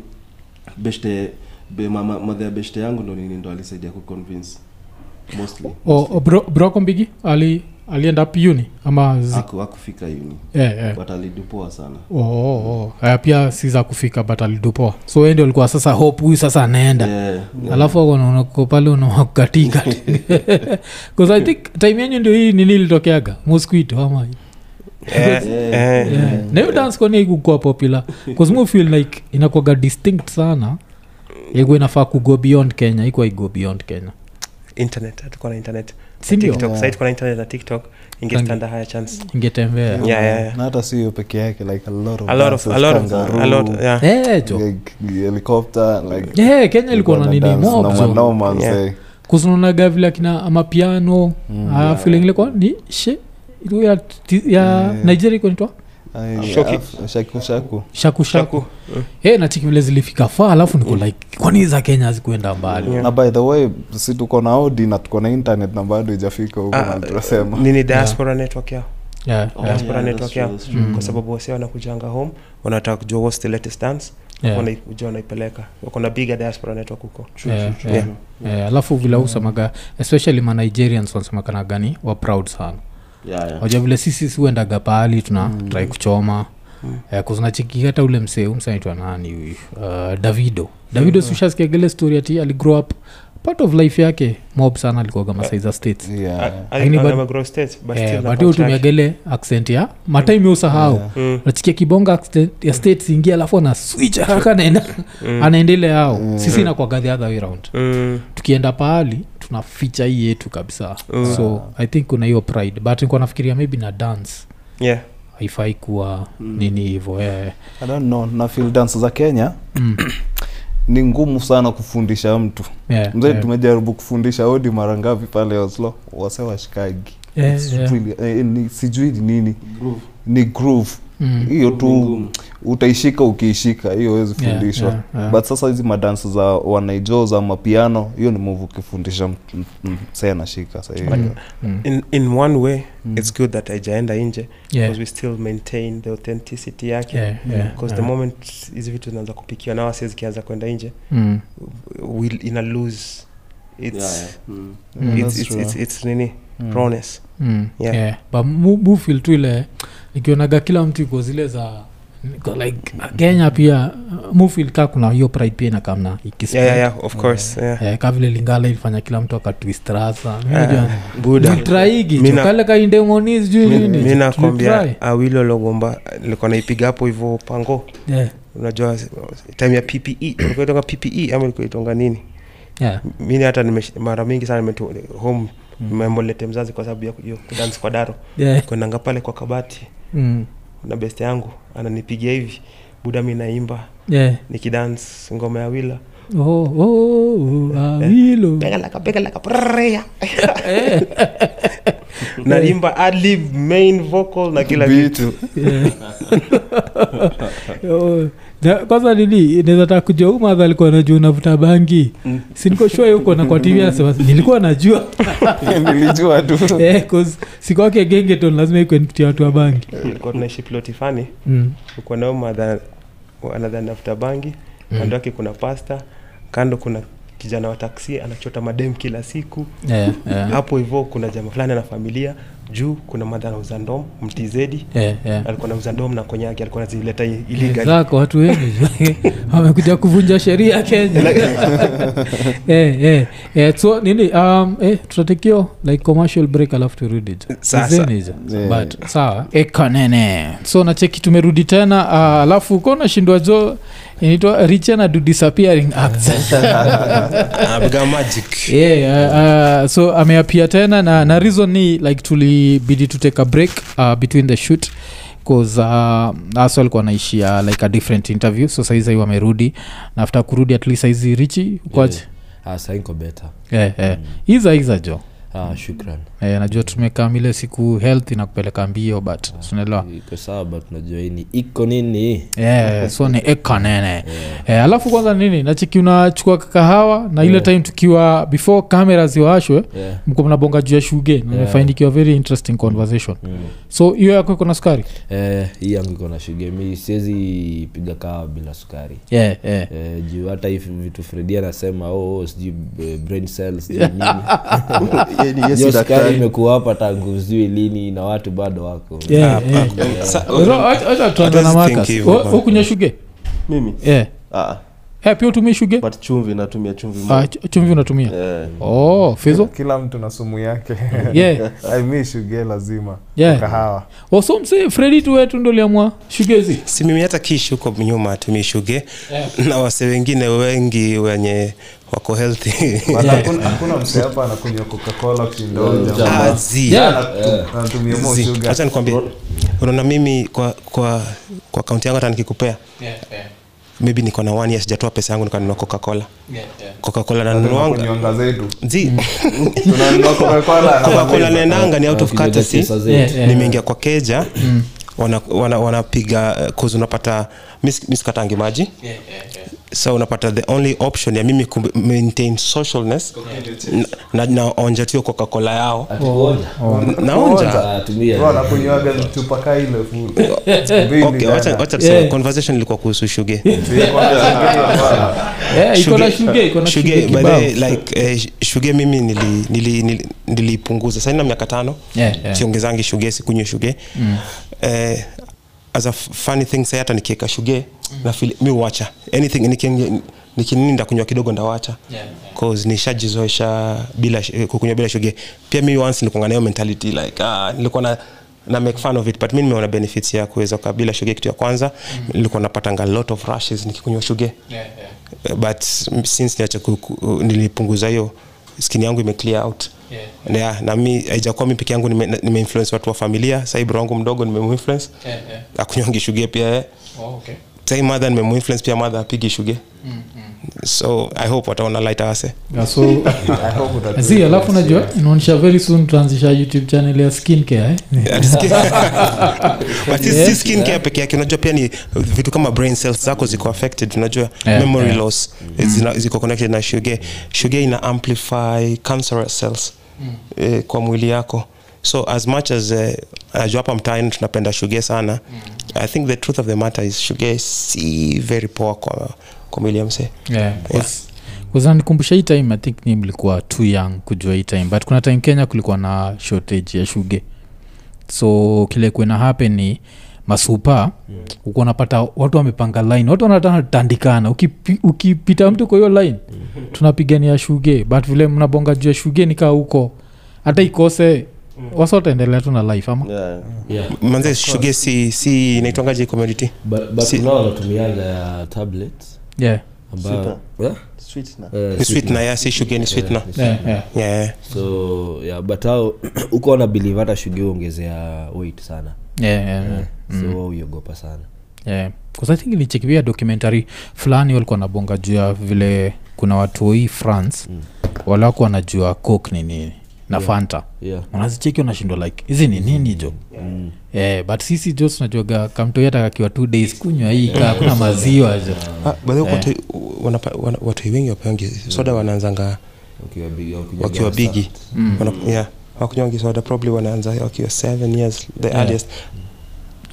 beshte be, mama, mother ya beshte yangu ndo nini ndo alisaidia kuconvince mostly, O- mostly. o bro, broko mbigi ali alienda up uni? Ama zi, Aku- akufika uni. Yeah, yeah. but alidupoa sana. Oh, oh, oh. Aya, pia si za kufika but alidupoa. So ndio alikuwa sasa hope huyu sasa anaenda. Yeah, yeah. alafu uko pale unawakatika bcause i think time yenyu ndio hii nini ilitokeaga? Mosquito ama Eh, Yeah. eh, yeah. na dance kwani aikukua popular? Bcause mu feel like inakwaga distinct sana. Ikuwa inafaa kugo beyond kenya ikuwa igo beyond kenya. Internet hatukuwa na internet sindio tiktok Yeah. sahii tuko na internet na tiktok ingestanda higher chance ingetembea Yeah, yeah, yeah. na hata si peke yake like a lot of a lot of a lot of a lot yeah Eh, jo like helicopter like Yeah, kenya ilikuwa na nini mob Yeah. kuzunaga vile akina amapiano Mm. yeah. feeling ilikuwa ni she ilikuwa ya, ya Yeah. nigeria iko nitwa Ai, Shoki. af- shaku shaku shaku shaku shaku Mm. hey, nachiki vile zilifika faa alafu niko like kwani za kenya hazikuenda mbali Yeah. na by the way si tuko na odi na tuko na internet na bado ijafika huko Ah, na tunasema nini diaspora network yao yeah, Oh, diaspora yeah, network yao. Mm. kwa sababu wase wanakujanga home wanataka kujua what's the latest dance yeah. wanaipeleka wako na bigger diaspora network huko True, Yeah, true, true, yeah. Eh, alafu vile usemaga especially ma nigerians wanasemekana wa proud sana Yeah, yeah. waja vile sisi siuendaga pahali tuna mm. trai kuchoma Mm. Eh, kuzinachiki hata ule msee umsanaitwa nani huyu uh, davido davido mm. siushasikiagele story ati aligrow up part of life yake mob sana alikuaga masaiza states. Yeah. Lakini bado- but Eh, still na but punch utumiagele accent ya usahau. Mm, nachikia kibonga ya states ingia alafu ana switch haraka anaenda mm, anaendelea ao Mm. sisi nakwaga the other way round mm, tukienda pahali tuna ficha hii yetu kabisa. Mm. so i think kuna hiyo pride. But nikuwa nafikiria maybe na dance. Yeah. Haifai kuwa Mm. nini hivo eh. I don't know na feel dance za kenya. Mm. ni ngumu sana kufundisha mtu yeah, mzee yeah. tumejaribu kufundisha odi mara ngapi pale oslo wase washikagi Yeah, yeah. really- eh, ni- sijui nini Groove. ni groove Mm. Hiyo tu utaishika ukiishika hiyo wezi Yeah, fundishwa yeah, yeah. but sasa hizi madansi za wanaijo za mapiano hiyo ni move ukifundisha m- m- m- msee anashika Mm. Mm. in, in one way Mm. it's good that ijaenda nje Yeah. because we still maintain the authenticity yake Yeah, yeah, because yeah. the moment hizi vitu zinaanza kupikiwa na wasi zikianza kwenda nje Mm. ina lose its, Yeah, yeah. Mm. Mm. it's, it's, it's, it's nini Mm. rawness Mm. Yeah. Yeah. but mu- mufil tu ile nikionaga kila mtu iko zile za like kenya pia mufil ka kuna hiyo pride pia inakamna yeah, yeah, yeah, of course yeah. Eh, ka vile lingala ilifanya kila mtu akatwistrasa Ah, buda traigi Mina- kale kaindemoni sijui nakwambia awilo logomba likuwa naipiga hapo hivyo pango Yeah, unajua time ya ppe ilikuwa itonga ppe ama likuitonga nini yeah. mini hata mara mingi sana home memolete mzazi kwa sababu ya kudansi kwa daro. Yeah. kwendanga pale kwa kabati. Mm. na best yangu ananipigia hivi buda mi naimba. Yeah. nikidans ngoma ya wila oh, oh, naimba adlib main vocal na kila kitu na- kwanza lili nawezataka kujua umadha madha alikuwa najua unavuta bangi. Sinikoshua yuko na kwa tv asema nilikuwa najua. Nilijua tu. Yeah, 'cause sikwake gengeton lazima ikwenkutia watu wa bangi. Tulikuwa tunaishi piloti fani mm. uko nao madha anadhani navuta bangi. Kando yake kuna pasta. Kando kuna kijana wa taksi anachota madem kila siku. Yeah, yeah. hapo hivyo kuna jama fulani na familia juu kuna madha anauza ndom mtizedi Yeah, yeah. alikuwa nauza ndom na konyake alikuwa nazileta illegal. Watu wengi. Wamekuja kuvunja sheria ya kenya. Eh, eh, eh, so nini um, eh, tutatekio like commercial break alafu turudi. Yeah. but sawa ekanene so nacheki tumerudi tena uh, alafu ko nashindwa jo inaitwa richa na do disappearing acts. Magic. Yeah, uh, uh, so ameapia tena na, na reason ni like tulibidi to take a break uh, between the shoot uh, aso alikuwa naishia like a different interview so saizi wamerudi na after kurudi at least saizi richi ukwaje Ah, sainko beta yeah, yeah. iza iza jo uh, shukran eh, najua tumekaa mile siku health inakupeleka mbio but hii ni iko nini yeah, so ni ekanene eh, alafu kwanza nini nachiki unachukua kahawa na ile Yeah. time tukiwa before kamera ziwashwe yeah. mko mnabonga juu ya shuge yeah. very interesting conversation mm. so hiyo yako iko na sukari eh, hii yangu iko na shuge mi siwezi piga kahawa bila sukari yeah, yeah. eh, juu hata hivi vitu fredi anasema oh, oh, sijui eh, brain cells yeah. nini yes, ni- daktari. imekuwa hapa tangu sijui lini na watu bado wako. Yeah, yeah. Ukunywa shuge? Mimi? Yeah. ah, Eh, pia utumii shuge? But chumvi natumia chumvi Ah, chumvi unatumia? Oh fizo? Kila mtu na sumu yake. Yeah. Shuge lazima. Yeah. kahawa. Oh, fredi tu wetu ndo liamua shugezi si mimi hata kish huko nyuma atumii shuge. Na wase wengine wengi wenye wako healthy. Hakuna- hapa anakunywa coca-cola. Yeah. Sugar. acha nikwambie. Unaona mimi kwa kwa kwa kaunti yangu hata nikikupea maybe niko na one year sijatoa pesa yangu nikanunua coca-cola. Na coca-cola naendanga ni out of courtesy. Yeah, yeah. nimeingia kwa keja. Wanapiga wana, wana kuzi unapata miskatangi maji so unapata the only option ya mimi ku maintain socialness yeah. na naonja tu coca-cola yao Atuonja. naonja Ah, tumia. Bro, anakunywaga chupa ka ile full. Mbili okay, ndani. wacha wacha tuseme Yeah. conversation ilikuwa kuhusu shuge yeah, iko na shuge mimi mimi nili- nili- nili- saina miaka tano Yeah, yeah. siongezangi shuge sikunywe shuge eh, as a funny thing say hata nikieka shuge na feel, mi uacha anything nikinini ndakunywa kidogo ndawacha. Cause nishajizoesha bila kukunywa bila shuge. Pia mi once nilikuwa nayo mentality like ah, nilikuwa na na make fun of it but mi nimeona benefits ya kuweza kukaa bila shuge kitu ya kwanza. Nilikuwa napatanga lot of rushes nikikunywa shuge. Uh, but since niacha nilipunguza hiyo skin yangu imeclear out out Yeah. yeah, na mi haijakuwa mi peke yangu nime- nimeinfluence watu wa familia. Sahii bro wangu mdogo nimemuinfluence akunywangi shuge pia eh. sahii madha nimemuinfluence pia madha apigi shuge. So i hope wataona light wase Yeah, so I hope utatu- zi alafu najua inaonyesha very soon tuanzisha youtube channel ya skin care eh? but si, si skin care peke yake unajua pia ni vitu kama brain cells zako ziko affected unajua Yeah, memory yeah. loss mm. ziko connected na shuge. Shuge ina amplify cancerous cells eh, kwa mwili yako. So as much as uh, najua hapa mtaani tunapenda shuge sana i think the truth of the matter is shuge si very poa kwa, kwa mwili ya msee. Yeah, kuzanikumbusha hii time i think ni mlikuwa too young kujua hii time but kuna time kenya kulikuwa na shortage ya shuge. So kile kuena happen ni masupa yeah. uko napata watu wamepanga line watu wanatandikana ukipita uki mtu kwa hiyo line mm. tunapigania shuge but vile mnabonga juu ya shuge nikaa huko hata ikose wasa wataendelea tu na life ama? Yeah. Yeah. manze shuge si, si inaitwangaje commodity But- but Si- wanatumianga yeah. Sweetener. Eh, ni sweet na ya si shuge ni sweet na Yeah, so yeah, but hao uko wana believe hata shuge huongezea weight sana Yeah, yeah, yeah. so uiogopa sana yeah. I think ilichekivia documentary fulani walikuwa nabonga juu ya vile kuna watoi france Mm. wako wanajua cok ni nini na Yeah. fanta yeah unazicheki unashindwa like hizi ni nini jo mm. yeah, but sisi jo tunajuaga kamtoi atakakiwa two days kunywa hii kaa kuna maziwa jo Ah, yeah. the way, Eh. watu- watu wengi wapewangi soda wanaanzanga wakiwa bigi wakiwa bigi Wana- yeah wakunywangi soda probably wanaanza wakiwa seven years the Yeah. earliest.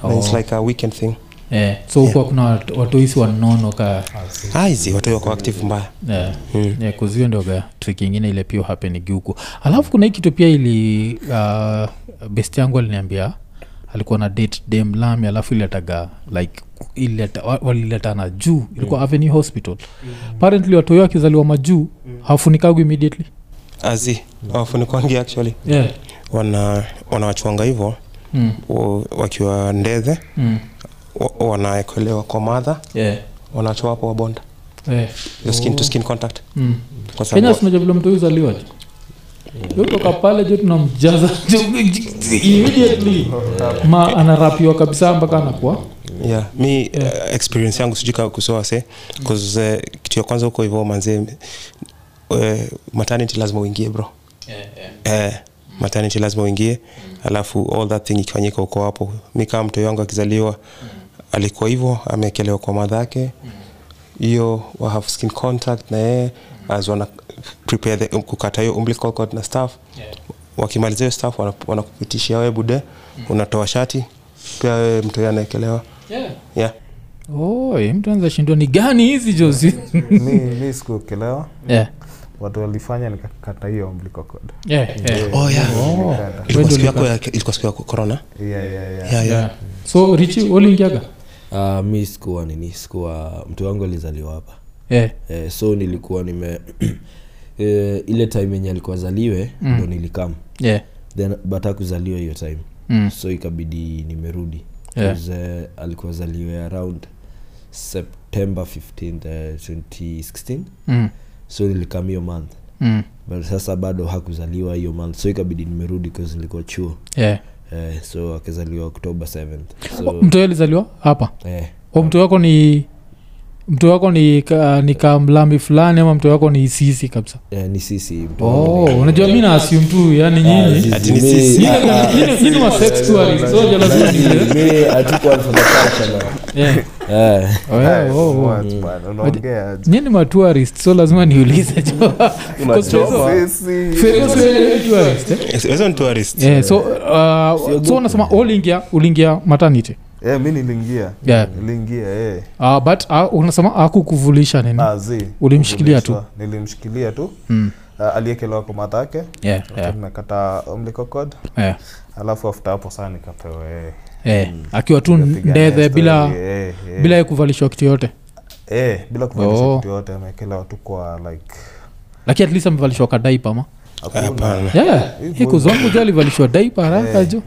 And it's Oh. like a weekend thing. Yeah. so huko kuna watoisi wanono kaizi aizi wako active mbaya. Yeah. Mm. yeah, kuzio ndoga trik ingine ile pia hapenigi huku. Alafu kuna hii kitu pia ili uh, best yangu aliniambia alikuwa na date dem lami alafu iletaga like ileta, waliletana juu. Ilikuwa avenue hospital. Apparently watoyo wakizaliwa majuu hawafunikagwi immediately azi wafunikwangi actually yeah. wana wanawachwanga hivyo mm. wakiwa ndethe Mm. wa- wanaekelewa kwa madha Yeah. wanachwa hapo wabonda Yeah. Your skin to Oh. skin contact Mm. kenya sababu vile mtu uzaliwa toka pale jo tunamjaza immediately ma anarapiwa kabisa mpaka anakuwa yeah mi Yeah. uh, experience yangu sijui kusoa se bcause uh, kitu ya kwanza huko hivyo manzee uh, maternity lazima uingie bro. Eh, maternity lazima uingie. Alafu all that thing ikifanyika huko hapo. Mi kama mtoi wangu akizaliwa alikuwa hivyo ameekelewa kwa madhake hiyo wa have skin contact na yeye as wana prepare the, kukata hiyo umbilical cord na staff wakimaliza hiyo staff wana- wanakupitishia wewe bude unatoa shati pia wewe mtoi anaekelewa. Yeah. Yeah. Mtu anza shindwa. Ni gani hizi jozi mi, mi sikuokelewa yeah. Watu walifanya nikakata hiyo umbilical cord. Yeah, yeah. Oh, yeah. Nilikata. ilikuwa siku yako ilikuwa siku ya corona Yeah, yeah, yeah. yeah, yeah. Yeah. so richi uliingiaga Ah, mi sikuwa nini sikuwa mtu wangu alizaliwa hapa yeah. eh, so nilikuwa nime eh, ile time yenye alikuwa zaliwe Mm. ndo nilikam Yeah. then but akuzaliwa hiyo time Mm. so ikabidi nimerudi Yeah. eh, alikuwa zaliwe around september 15 uh, 2016 Mm. So nilikam hiyo month. Mm. but sasa bado hakuzaliwa hiyo month. So ikabidi nimerudi bcause nilikuwa chuo. Yeah. eh, so akizaliwa oktoba 7th Oh, so mtoyo alizaliwa hapa? Eh, mtoyo wako ni mtu wako ni ka, ni kamlambi fulani ama mtu wako ni sisi kabisa? Eh, ni sisi oh, unajua mi na tu yani Ah, nyinyi. ni mi- sisi. ah, ah, Nyinyi- nyinyi wa sex tourists, so lazima ni- mi hatukuwa for the culture, man. Yeah. Eh, Oh, yeah, oh, oh. What, bana, unaongea aje? nyinyi ni matourist so lazima niulize Sisi- Fake so unasema ni eh? Yes, wewe ni tourist Yeah, Eh, mi niliingia Yeah. niliingia yeah. uh, but uh, unasema akukuvulisha nini Ah. Ulimshikilia tu? Nilimshikilia tu mm. uh, aliekelewa kwa matake yeah, yeah, umbilical yeah. alafu after hapo saa nikapewa eh, Yeah. akiwa tu ndethe bila eh, eh. bila kuvalishwa kitu yote eh, bila kuvalishwa Oh. kitu yote amekelewa tu kwa like lakini at least amevalishwa kadaipa yeah. Kuzongu jo alivalishwa daipa haraka Eh. jo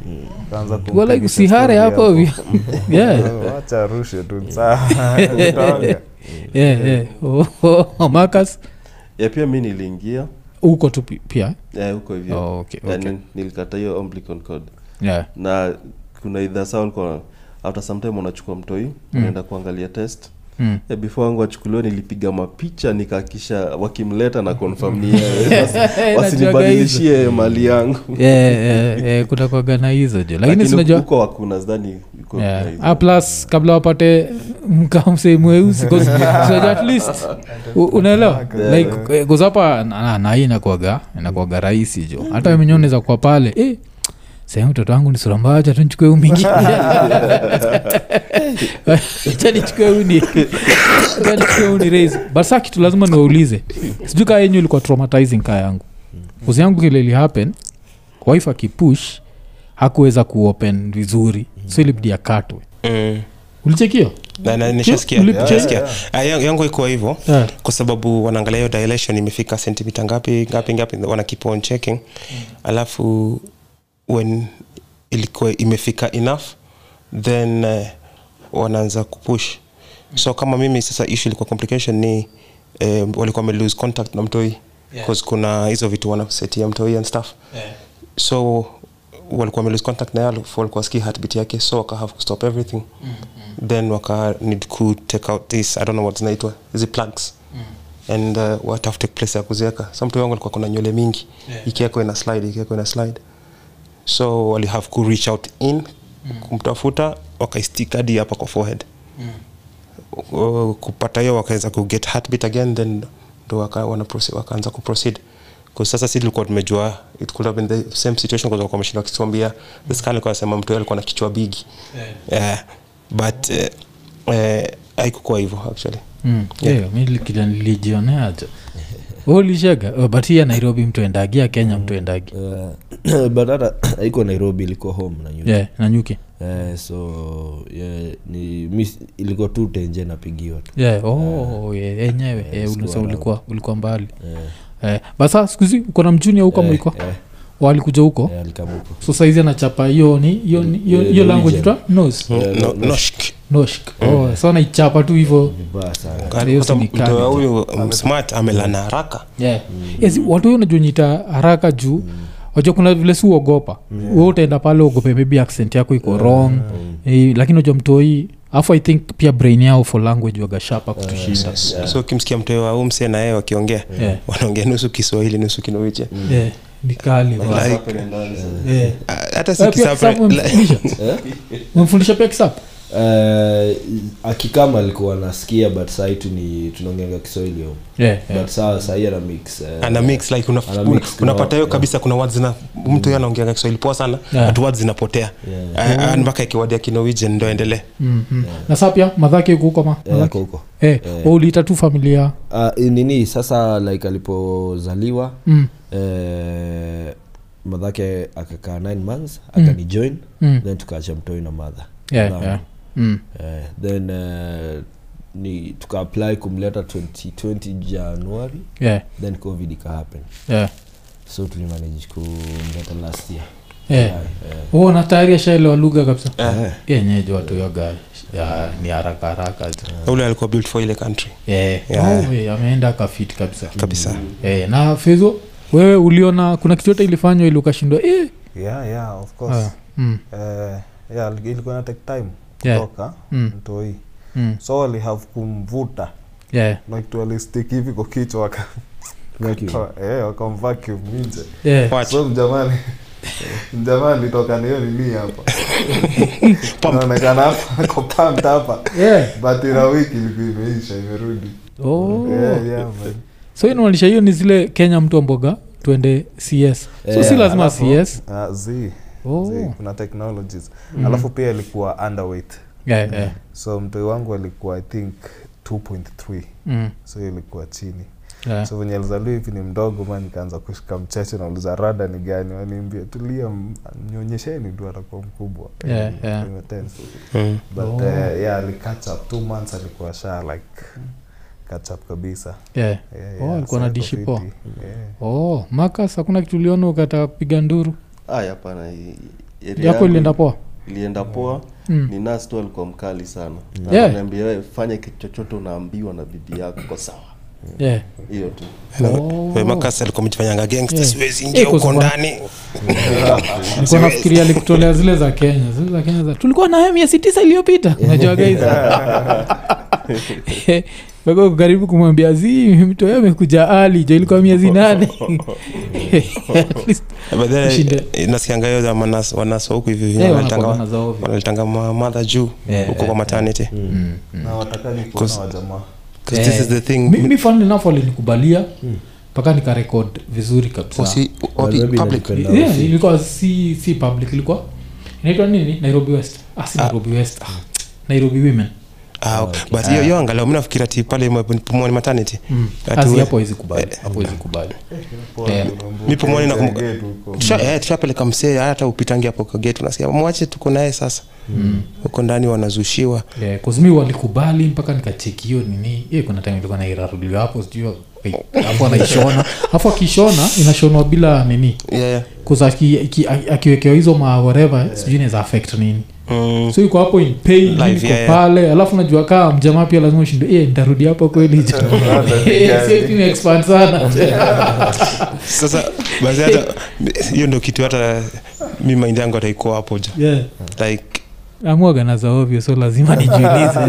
usihare hapo vi- yeah. wacha rushe tu saa utaona. yeah, yeah. Oh, oh, pia mi niliingia huko tu pia eh, huko hivyo oh, okay, Eh, okay. ni- nilikata hiyo umbilical code Yeah. na kuna idha saa ulikuwa after sometime unachukua mtoi unaenda kuangalia test Mm. Eh, before wangu wachukuliwa nilipiga mapicha nikahakisha wakimleta na confirm ni wasinibadilishie mali yangu. Yeah, yeah, yeah, kutakwaga na hizo jo. Lakini Lakini hakuna sidhani Yeah. Ah, plus kabla wapate mkamse mweusi at least unaelewa? Like kuzapa nahii inakuaga inakuaga rahisi jo. Hata menye kwa pale eh, sehemu mtoto wangu ni sura tu cha tunchukue umingi chanichukue uni chanichukue uni raise. But saa kitu lazima niwaulize. Sijui kaa yenyu ilikuwa traumatizing kaa yangu. Kuzi yangu kile ili happen wife akipush hakuweza kuopen vizuri. So ilibidi akatwe mm. ulichekio Ah, yangu- ikuwa iko hivyo. Kwa sababu wanaangalia hiyo dilation imefika sentimita ngapi ngapi ngapi wana keep on checking. Alafu when ilikuwa imefika enough then uh, wanaanza kupush. So kama mimi sasa issue ilikuwa complication ni eh, walikuwa wamelose contact na mtoi Yeah. yeah. kuna hizo vitu wanasetia mtoi and stuff. So walikuwa wamelose contact na walikuwa ski heartbeat yake so waka have to stop everything. Then waka need ku take out this i don't know what zinaitwa hizi plugs. And uh, watafute place ya kuziweka. So mtu wangu alikuwa kuna nywele mingi. Yeah. ikiweko ina slide ikiweko ina slide so wali have ku reach out in kumtafuta wakaistikadi hapa kwa forehead. Uh, kupata hiyo wakaweza ku get heartbeat again then ndo waka, wana proceed, wakaanza kuproceed sasa si tulikuwa tumejua it could have been the same situation kwa wameshinda wakituambia the scan alikuwa anasema mtu alikuwa na kichwa bigi yeah. but uh, uh, haikukuwa hivyo actually. Mm. Yeah, mi likija nilijioneajo ulishaga oh, but hiya nairobi mtu endagi ya kenya mtu endagi Uh, but hata haiko nairobi ilikuwa home na nyuki. Yeah, nanyuki Uh, so yeah, ni ilikuwa tu tenje napigiwa tu. Yeah. oh, yeah, enyewe yeah, sikuwa ulikuwa ulikuwa mbali. Yeah. eh, basa skuzi uko na mjuni eh, mwiko eh, walikuja huko? Eh, so saizi anachapa. Hiyo ni hiyo Yeah, the language nos Yeah, no, noshk noshk oh, so anaichapa tu hivo huyu um, smart amelana haraka. Yeah. yes, watu huyo najunyita haraka juu. Wajua kuna vile si uogopa yeah. we utaenda pale uogope maybe accent yako iko wrong. Eh, lakini wajua mtoi afu i think pia brain yao for language wagashapa kutushinda so ukimsikia mtoe wa umse na yeye wakiongea Yeah. wanaongea nusu kiswahili nusu kinowiche yeah. Ni kali yeah. hata si Eh, pia kisapra Eh, akikama alikuwa nasikia but sahii tu ni tunaongeanga kiswahili yeah, yeah. but saa sahii ana mix uh, ana mix like una, Ana mix una, unapata hiyo yeah. kuna words zina mtu yeye anaongea kiswahili poa sana Yeah. but words zinapotea Yeah. uh, mm. mpaka ikiwadia kinowijen ndo endelee Mhm. na saa pia madhake kukoma eh, madhake huko eh, uliita tu familia uh, nini sasa like alipozaliwa mm. eh, madhake akakaa 9 months akanijoin Mm. then tukaacha mtoi na madha yeah, na, yeah. Mm. eh, then eh, ni tukaapply kumleta 2020 januari yeah, then covid ikahappen yeah. so tulimanage kumleta last year. Yeah. Yeah, yeah. oh, na tayari ashaelewa lugha kabisa. Eh, yenyeji watu yoga ni haraka haraka. Ule alikuwa built for ile country. Yeah. Yeah. oh, yeah, ameenda akafit kabisa. Kabisa. Eh, na fezo wewe uliona kuna kitu yote ilifanywa ili ukashindwa? Eh. yeah yeah of course. Ah, mm, uh, yeah ilikuwa na take time Yeah. kutoka Mm. mtoi mm, so walihave kumvuta yeah, like hivi kwa kichwa waka eh, wakamvacuum nje yeah. Watch. so mjamani niyo nini hapa naonekana hapa ako hapa Yeah. but wiki ilikuwa imeisha imerudi Oh. yeah, yeah, man. so inamaanisha hiyo ni zile kenya mtu amboga tuende cs so si lazima cs ah, zi oh. kuna technologies mm. alafu pia ilikuwa underweight yeah, yeah. so mtoi wangu alikuwa i think 2.3 Mm, so hiyo ilikuwa chini yeah. so venye alizaliwa hivi ni mdogo ma nikaanza kushika mcheche nauliza rada ni gani waniambia tulia mnyonyesheni tu atakuwa mkubwa Yeah, yeah. mm. but Oh. yeah ali up two months alikuwa sha like catch up kabisa yeah. yeah, Oh, alikuwa na so dishi poa. yeah. oh makas hakuna kitu uliona ukatapiga nduru Ah, hapana yako ilienda poa? ilienda poa. Mm. ni nas tu alikuwa mkali sana. Yeah. naambia wewe fanya kitu chochote unaambiwa na bibi yako kwa sawa. Yeah. hiyo tu. Oh. Makasi alikuwa Yeah. siwezi Eh, huko ndani. Nilikuwa nafikiria alikutolea zile za kenya zile za kenya za tulikuwa naye miezi tisa iliyopita. Unajua guys Karibu kumwambia zi mtoyo amekuja ali jo ilikuwa miezi nane? Eh, nasikianga hiyo wanasa huku hivi eh, wanalitanga- wanakuwa na zao ovyo. wanalitanga ma- mother juu huko kwa maternity. Mm, mm. funnily enough walinikubalia mpaka nikarekod vizuri kabisailikuwa wasi. ilikuwa si si public ilikuwa inaitwa nini? Nairobi west. Ah, si nairobi west. Ah, nairobi women Ah, okay. but hiyo hiyo angalau mimi nafikiri ti pale pumwani maternity. Mm. Ati hapo kubali hapo kubali. Na Gate huko. Tusha- eh, tushapeleka msee hata upitangi hapo kageti unasikia mwache tuko naye sasa. Huko ndani wanazushiwa. Yeah, kuzimi walikubali mpaka nikacheki hiyo nini. Kuna time ilikuwa nairaruliwa hapo sijui hapo anaishona. Alafu akishona inashonwa bila nini? Yeah, akiwekewa hizo ma whatever sijui inaweza affect nini. Mm. so iko hapo in pain Live, yeah, pale yeah. alafu najua kaa mjamaa pia lazima ushinde. E ntarudi hapo kweli. Eh, sana. Sasa basi hata hiyo ndio kitu hata mi mind yangu ataikuwa hapo ja yeah. like amwaga ovyo so lazima nijiulize.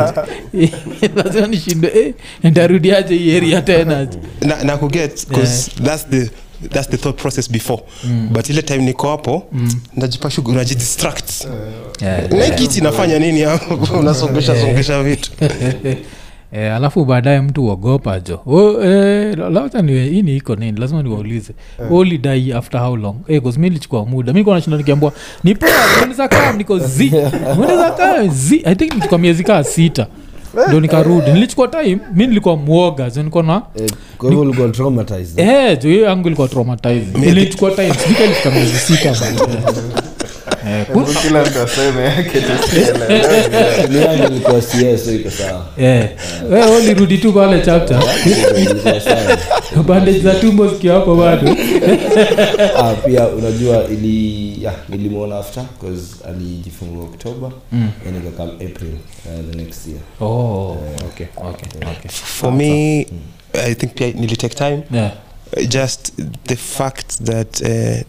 Lazima nishinde. Eh, ntarudiaje hii area tena? Na, na kuget cause that's the that's the thought process before. Mm. but ile time niko hapo Mm. najipa shughuli najidistract Yeah, na hii kiti inafanya nini hapo? Unasongesha songesha vitu Eh, alafu baadaye mtu uogopa jo. Oh, eh, labda niwe hii ni iko nini? Lazima niwaulize. Ulidai after how long? Eh, mi lichukua muda. Mi nashinda nikiambua nipoa mnaweza niko z. Mnaweza kaa zi i think nilichukua miezi kaa sita. Ndo nikarudi. Nilichukua time mi nilikuwa mwoga na Eh, traumatized. Eh, jo hiyo yangu ilikuwa traumatizing ilichukua time sikalifika miezi sita ulirudi tu pale chapter. Bandage za tumbo zikiwa hapo bado. Ah, pia unajua ili yeah, nilimwona after alijifungua oktoba Mm. ikakam april uh, the next year. Oh, okay, okay, okay. for me i think pia nilitake time. Yeah, just the fact that uh,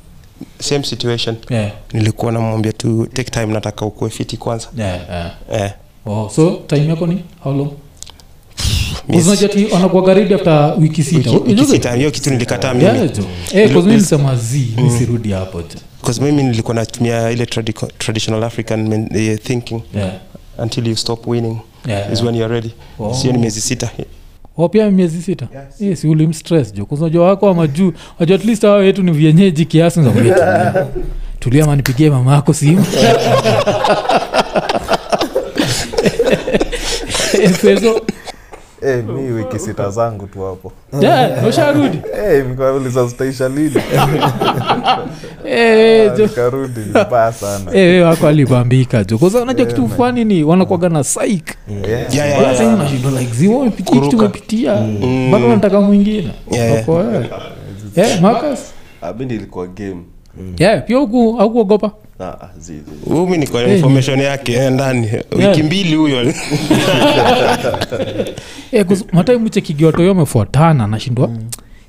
same situation. Yeah, nilikuwa namwambia tu take time nataka ukue fiti kwanza. Yeah, yeah. Yeah. Oh, so time yako ni? How long? After wiki kitu nilikataa mimi. Eh, z hapo nilikuwa natumia ile tradi- traditional african men, uh, thinking. Yeah, until you stop winning yeah, is yeah. when you're ready. Oh. sio ni miezi sita Oh, pia miezi sita. Yes. yes, ulimstress jo. Kunajua wako wa majuu wajua at least hawa wetu ni vienyeji kiasi. Nzakuja tulia tulia manipigie mama yako simu. Peso Eh, mi wiki sita zangu tu hapo. Yeah, usharudi. Eh, nikauliza zitaisha lini? Eh, jo. sana. Eh, wewe wako alibambika jo. Kwanza unajua kitu fani ni wanakwaga na saik Yeah. yeah, yeah, yeah. Sasa unashindwa like ziwa umepitia kitu umepitia. Bado unataka mwingine. Eh, Marcus? Ah, nilikuwa game. Pia huku haukuogopa Zi, zi. huyu mi niko na Eh, information yake eh, ndani. Wiki mbili huyo. Eh, kigi watoyo wamefuatana nashindwa.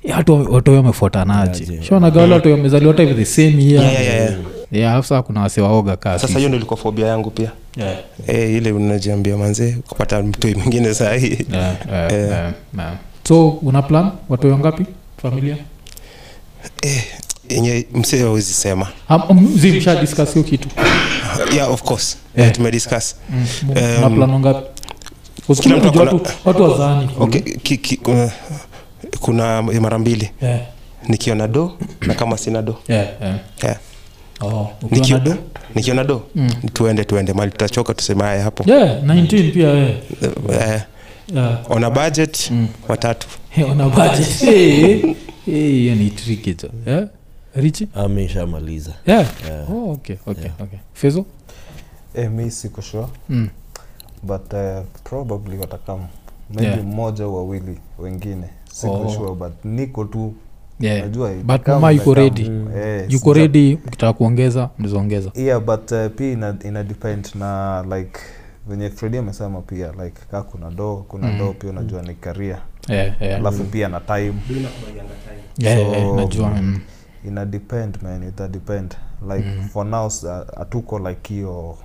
Eh, hatu watoyo wamefuatanaje? Shonaga wale watoyo wamezaliwa hata the same year. Yeah, yeah, yeah. Yeah, alafu kuna wase waoga kaa sasa sisi. hiyo ndo ilikuwa fobia yangu pia. Yeah. e, ile unajiambia manzee kupata mtoi mwingine sahii Yeah, yeah, Eh. yeah, yeah. so una plan? Watoyo ngapi familia yenye msee awezi sema discuss hiyo kitu yeah of course yeah. yeah. tumediscuss Mm, Um, una ngapi kila mtu watu, watu wazani okay, ki, ki, kuna, kuna mara mbili yeah, nikiona do na kama sina do yeah, yeah. yeah. Oh, nikiona do nikiona do Mm. tuende tuende mali tutachoka tuseme haya hapo yeah, 19 pia yeah. Uh, yeah. ona budget Mm. watatu Hey, budget Hey, hey, ni tricky yeah? Richi ameshamaliza yeah. Yeah. oh, okay, okay, okay. fezo Eh, mi siko sure mm. but uh, probably watakam maybe Yeah. mmoja wawili wengine siko Oh. sure but niko tu yeah. but yuko. Eh, redi mkitaka kuongeza mlizoongeza yeah but uh, pia ina, ina depend na like venye fredi amesema pia like ka kuna do kuna Mm. do pia unajua ni karia yeah, yeah. alafu pia na time yeah, so- yeah, najua mm. Ina depend man ita depend like Mm. for now atuko like hiyo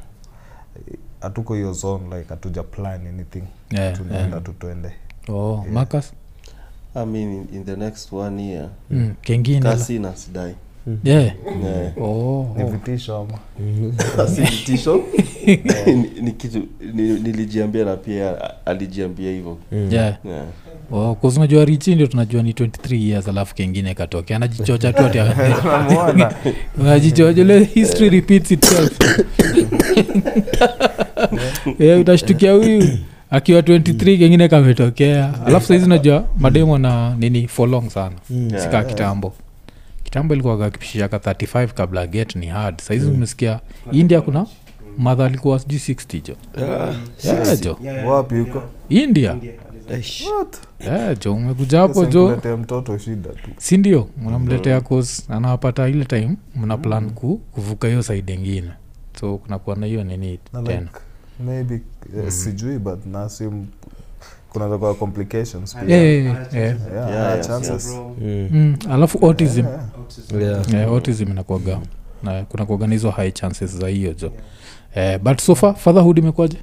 hatuko hiyo zone like hatuja plan anything yeah, tunaenda yeah. tu tuende oh, Yeah. Marcus? I mean, in, in the next one year mm. kengine kasi na sidai yeah. Yeah. oh, ni oh. vitisho ama? Kasi vitisho. Ni, ni kitu ni, nilijiambia na pia alijiambia hivyo. Yeah. yeah. oh, kuzinajua richi ndio tunajua ni 23 years alafu kengine katokea anajichocha tu ile history repeats itself. Yeah, utashtukia huyu. Akiwa 23 kengine kametokea. Alafu saizi unajua mademo na nini for long sana. Yeah. sika kitambo kitambo ilikuwaga kakipishaka 35 kabla get ni hard. Saizi umesikia india kuna madha alikuwa sijui 60 jo yeah, jo wapi huko india. Jo umekuja hapo jo mtoto shida tu. Sindio mnamletea cause anawapata ile time mna plan ku, kuvuka hiyo saidi ingine so kunakuwa na hiyo nini tena like maybe uh, sijui but nasim kunaweza kuwa complications pia. yeah, yeah, yeah. Yeah, Yeah, yeah, yeah, chances. Mm. Mm, alafu autism. Yeah. Yeah. Yeah, autism inakuaga na kuna kuorganizwa high chances za hiyo jo eh, but so far fatherhood imekuwaje